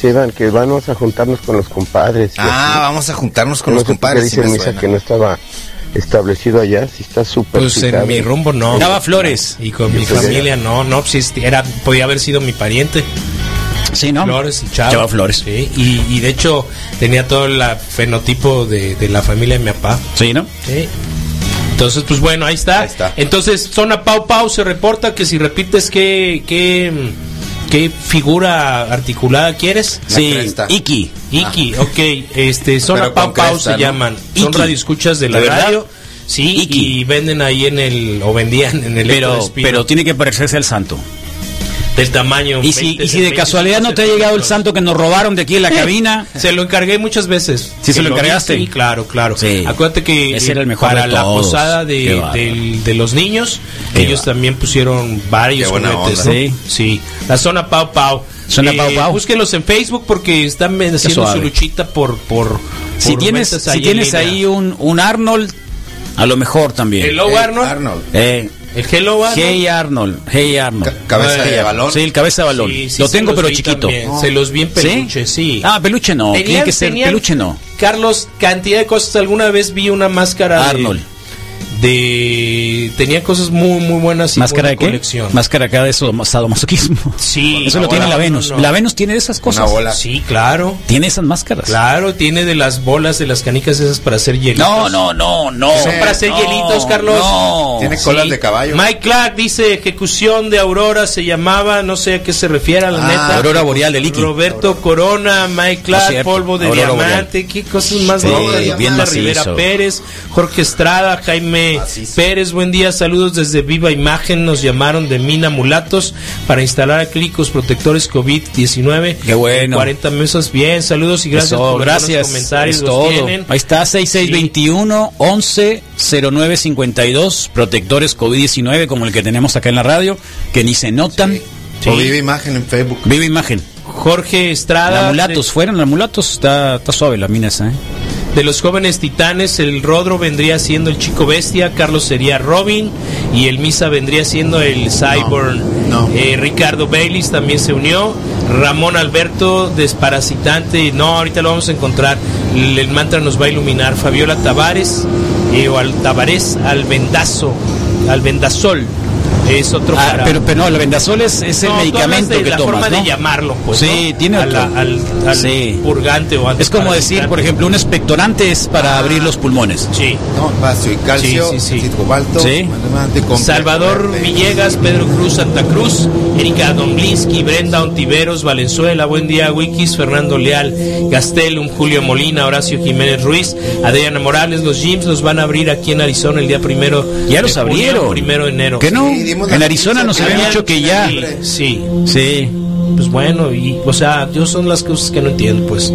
se iban que vamos a juntarnos con los compadres. Ah, así. vamos a juntarnos con no los compadres. sí me misa suena. que no estaba establecido allá, si está súper Pues en mi rumbo no. Daba flores. Y con mi familia no, no, pues, era, podía haber sido mi pariente. Sí, ¿no? Flores y Chava. Chava Flores. Sí, y, y de hecho tenía todo el fenotipo de, de la familia de mi papá. Sí, ¿no? Sí. Entonces, pues bueno, ahí está. Ahí está. Entonces, Zona Pau Pau se reporta que si repites qué, qué, qué figura articulada quieres. La Sí, cresta. Iki. Iki, ok. Este, Zona Pero Pau cresta, se ¿no? llaman. Son Iki. radioescuchas de la radio. Sí, Iki. y venden ahí en el, o vendían en el Pero, pero tiene que parecerse al santo. Del tamaño. Y si, 20 y si de 20 casualidad no te ha llegado el santo que nos robaron de aquí en la cabina, Se lo encargué muchas veces. ¿Sí se lo encargaste? Sí, claro, claro. Sí. Acuérdate que Ese eh, era el mejor para de la posada de, del- de los niños, Qué ellos también pusieron varios juguetes. onda. ¿no? Sí. Sí. La zona Pau Pau. Zona Pau Pau. Búsquenlos en Facebook porque están haciendo su luchita por. por si tienes, si en tienes ahí un, un Arnold, a lo mejor también. Hello Eh, Arnold. Arnold. Eh, El Hello Arnold. hey Arnold, hey Arnold. Ca- cabeza de balón. Sí, el cabeza de balón. Sí, sí, lo tengo pero chiquito. también. Se los vi en peluche, sí. Ah, peluche no, tiene que ser tenían- peluche no. Carlos, cantidad de cosas. Alguna vez vi una máscara de- Arnold. De, tenía cosas muy muy buenas y ¿Máscara de buena qué? colección. Máscara acá de eso, sadomasoquismo. Sí, Eso lo no, tiene la Venus. no, no. La Venus tiene esas cosas. Una bola. Sí, claro. Tiene esas máscaras. Claro, tiene de las bolas de las canicas esas para hacer hielitos. No, no, no, no. Son para hacer No, hielitos, Carlos. No. Tiene colas de caballo. Mike Clark dice ejecución de Aurora se llamaba, no sé a qué se refiere, la Ah, neta. Aurora Boreal de Liqui. Roberto Corona, Mike Clark, polvo de Aurora diamante, qué cosas más Sí, locas. bien. Rivera Pérez, Jorge Estrada, Jaime Pérez, buen día, saludos desde Viva Imagen, nos llamaron de Mina Mulatos para instalar acrílicos protectores COVID-19. Qué bueno. 40 mesas, bien, saludos y gracias Eso, por los gracias. comentarios, es los todo. tienen. Ahí está, 6621 11 0952. Protectores COVID-19 como el que tenemos acá en la radio, que ni se notan. Sí. O vive imagen en Facebook. Viva imagen. Jorge Estrada. La mulatos, fueron la mulatos. Está, está suave la mina esa, ¿eh? De los jóvenes titanes, el Rodro vendría siendo el chico bestia, Carlos sería Robin y el Misa vendría siendo el Cyborg. no. Eh, Ricardo Baylis también se unió. Ramón Alberto, desparasitante. No, ahorita lo vamos a encontrar. El, el mantra nos va a iluminar. Fabiola Tavares eh, o al Tavares Alvendazo. Alvendazol. Es otro Ah, pero, pero no, el vendasol es, es el No, tú medicamento de que la tomas, forma ¿no? de llamarlo, pues, Sí, ¿no? tiene otro. al, al Sí. purgante o al Es como decir, por ejemplo, un expectorante es para abrir los pulmones. Sí. No, potasio y calcio, Sí, sí, sí. cobalto, Salvador verde. Villegas, Pedro Cruz, Santa Cruz, Erika Domblinsky, Brenda Ontiveros, Valenzuela, buen día, Wikis, Fernando Leal, Gastelum, Julio Molina, Horacio Jiménez Ruiz, Adriana Morales, los gyms los van a abrir aquí en Arizona el día primero. Ya los abrieron. Primero de enero. ¿Que no? En Arizona nos habían dicho que ya. Sí, sí. Pues bueno, y, o sea, yo son las cosas que no entiendo, pues.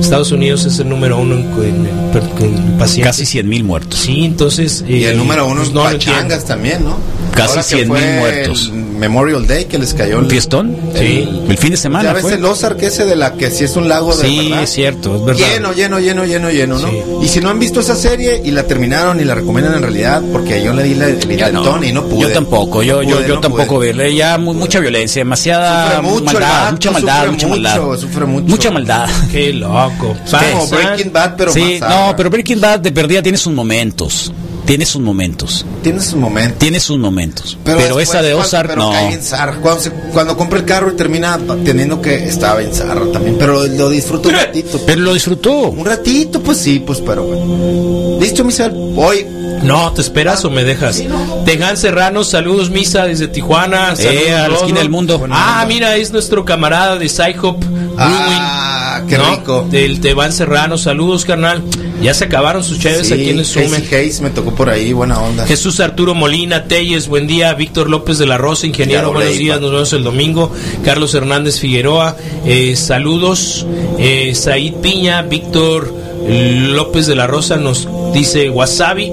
Estados Unidos es el número uno en, en- en- en pacientes. Casi 100 mil muertos. Sí, entonces. Y eh, el número uno pues en no pachangas también, ¿no? Casi Ahora que 100,000 fue muertos. el Memorial Day que les cayó ¿Un el fiestón? Sí. El fin de semana Ya ves fue. el Ozark ese de la que sí es un lago de Sí, verdad. es cierto, es verdad. Lleno, lleno, lleno, lleno, lleno, ¿no? Sí. Y si no han visto esa serie y la terminaron y la recomiendan en realidad, porque yo le di la, el Yo intentón no, y no pude. yo tampoco, yo, No yo, pude, yo no tampoco verle ya mu- mucha violencia, demasiada mucho maldad, vato, mucha maldad, mucha mucho, maldad, sufre mucho. mucha maldad. Qué loco. Como. Breaking Bad, pero sí, más no, pero Breaking Bad de perdida tiene sus momentos, tiene sus momentos, Tiene sus momentos. tiene sus momentos, pero, después, esa de cuando- Ozark pero no. cae. Cuando, se- cuando compra el carro y termina teniendo que estaba bien zarra también, pero lo, lo disfruto un ratito. Pero lo disfrutó. Un ratito, pues sí, pues pero bueno. Listo, Misael. Hoy No, ¿te esperas o me dejas? Tejan Serrano, saludos Misa desde Tijuana. Saludos, Eh, a la esquina del mundo. Ah, mira, es nuestro camarada de Psyhop. Ah, qué ¿no? rico. Del Teban Serrano, saludos, carnal. Ya se acabaron sus chaves Sí, aquí en el Sume. Casey Hayes me tocó por ahí, buena onda. Jesús Arturo Molina, Telles, buen día. Víctor López de la Rosa, ingeniero, buenos días, nos vemos el domingo. Carlos Hernández Figueroa, eh, saludos. Eh, Said Piña, Víctor López de la Rosa nos dice Wasabi.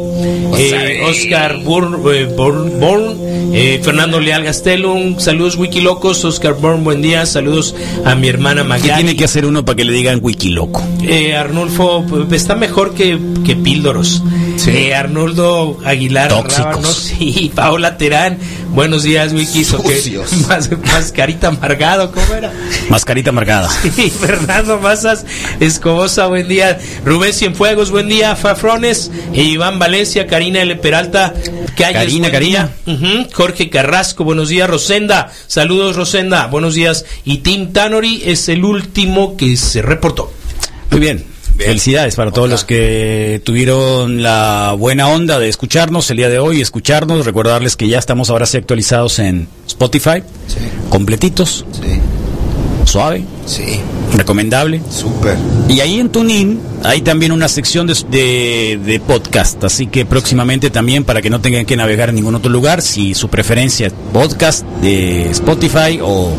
Eh, Oscar eh, Born- Born, eh, Fernando Leal Gastelum, saludos Wikilocos. Oscar Born, buen día. Saludos a mi hermana ¿Qué Magali. tiene que hacer uno para que le digan wikiloco? Eh, Arnulfo pues, está mejor que, que Píldoros. Eh, Arnoldo Aguilar Tóxicos. Sí, Paola Terán. Buenos días, Wikis. ¿o qué? Sucios. Más, mascarita amargado, ¿cómo era? Mascarita marcada. Y Fernando Mazas Escobosa, buen día. Rubén Cienfuegos, buen día. Fafrones, e Iván Valencia, Karina L. Peralta, Calles, Karina, Karina. Jorge Carrasco, buenos días. Rosenda, saludos Rosenda, buenos días. Y Tim Tanori es el último que se reportó. Muy bien. Felicidades para todos los que tuvieron la buena onda de escucharnos el día de hoy, escucharnos, recordarles que ya estamos ahora sí actualizados en Spotify, completitos, Sí, suave, sí, recomendable. súper. Y ahí en TuneIn hay también una sección de, de- de podcast, así que próximamente también para que no tengan que navegar en ningún otro lugar, si su preferencia es podcast de Spotify o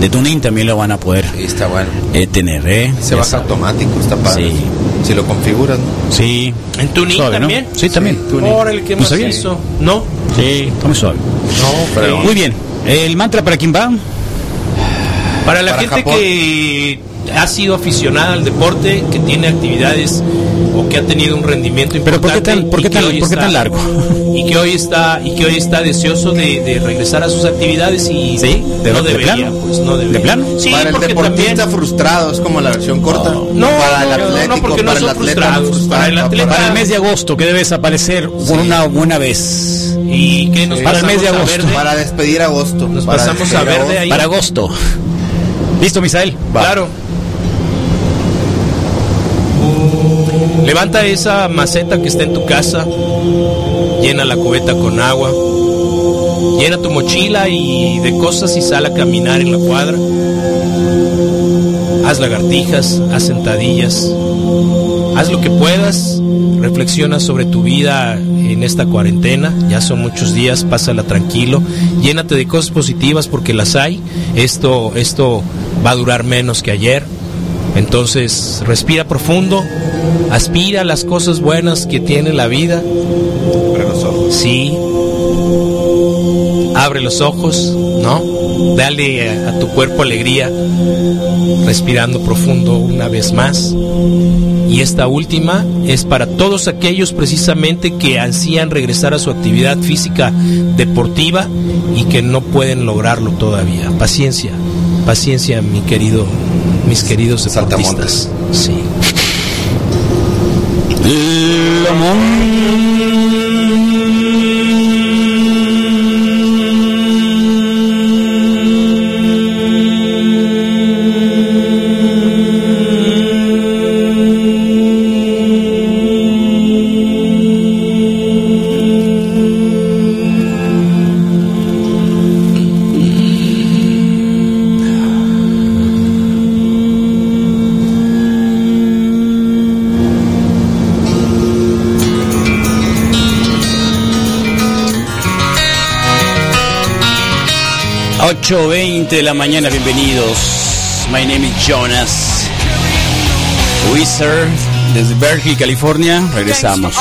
de TuneIn también lo van a poder Sí, está bueno. eh, tener, ¿eh? Se baja automático, está padre. Sí. Si lo configuras, ¿no? Sí. ¿En Tuning Suave, ¿no? también? Sí, también. ¿qué ¿No más sabías? hizo? ¿No? Sí, está muy suave. No, pero... Muy bien. ¿El mantra para quién va? Para la Para gente Japón. que ha sido aficionada al deporte, que tiene actividades o que ha tenido un rendimiento Pero importante. ¿por qué tan, por y qué que tan, hoy por qué está- tan largo? Y que hoy está y que hoy está deseoso de, de regresar a sus actividades y ¿Sí? ¿De- no de debería, pues no debería. ¿De plano? Sí, para el porque deportista también frustrado, es como la versión corta. no, para el no, no, atlético, no, porque no para el son atleta frustrados. frustrado, Para el atleta- Para el mes de agosto, que debe desaparecer por una buena vez. y que nos Para el mes de agosto. Para despedir agosto. Nos para pasamos a verde agosto. ahí. Para agosto. ¿Listo, Misael? Va. Claro. Levanta esa maceta que está en tu casa, llena la cubeta con agua, llena tu mochila y de cosas y sal a caminar en la cuadra. Haz lagartijas, haz sentadillas, haz lo que puedas, reflexiona sobre tu vida en esta cuarentena, ya son muchos días, pásala tranquilo, llénate de cosas positivas porque las hay, esto, esto va a durar menos que ayer, entonces respira profundo, aspira a las cosas buenas que tiene la vida, Abre los ojos. sí, abre los ojos, ¿no? Dale a, a tu cuerpo alegría, respirando profundo una vez más. Y esta última es para todos aquellos precisamente que ansían regresar a su actividad física deportiva y que no pueden lograrlo todavía. Paciencia, paciencia, mi querido, mis queridos deportistas. Sí. 8.20 de la mañana, bienvenidos. My name is Jonas. Wizard, desde Berkeley, California. Regresamos.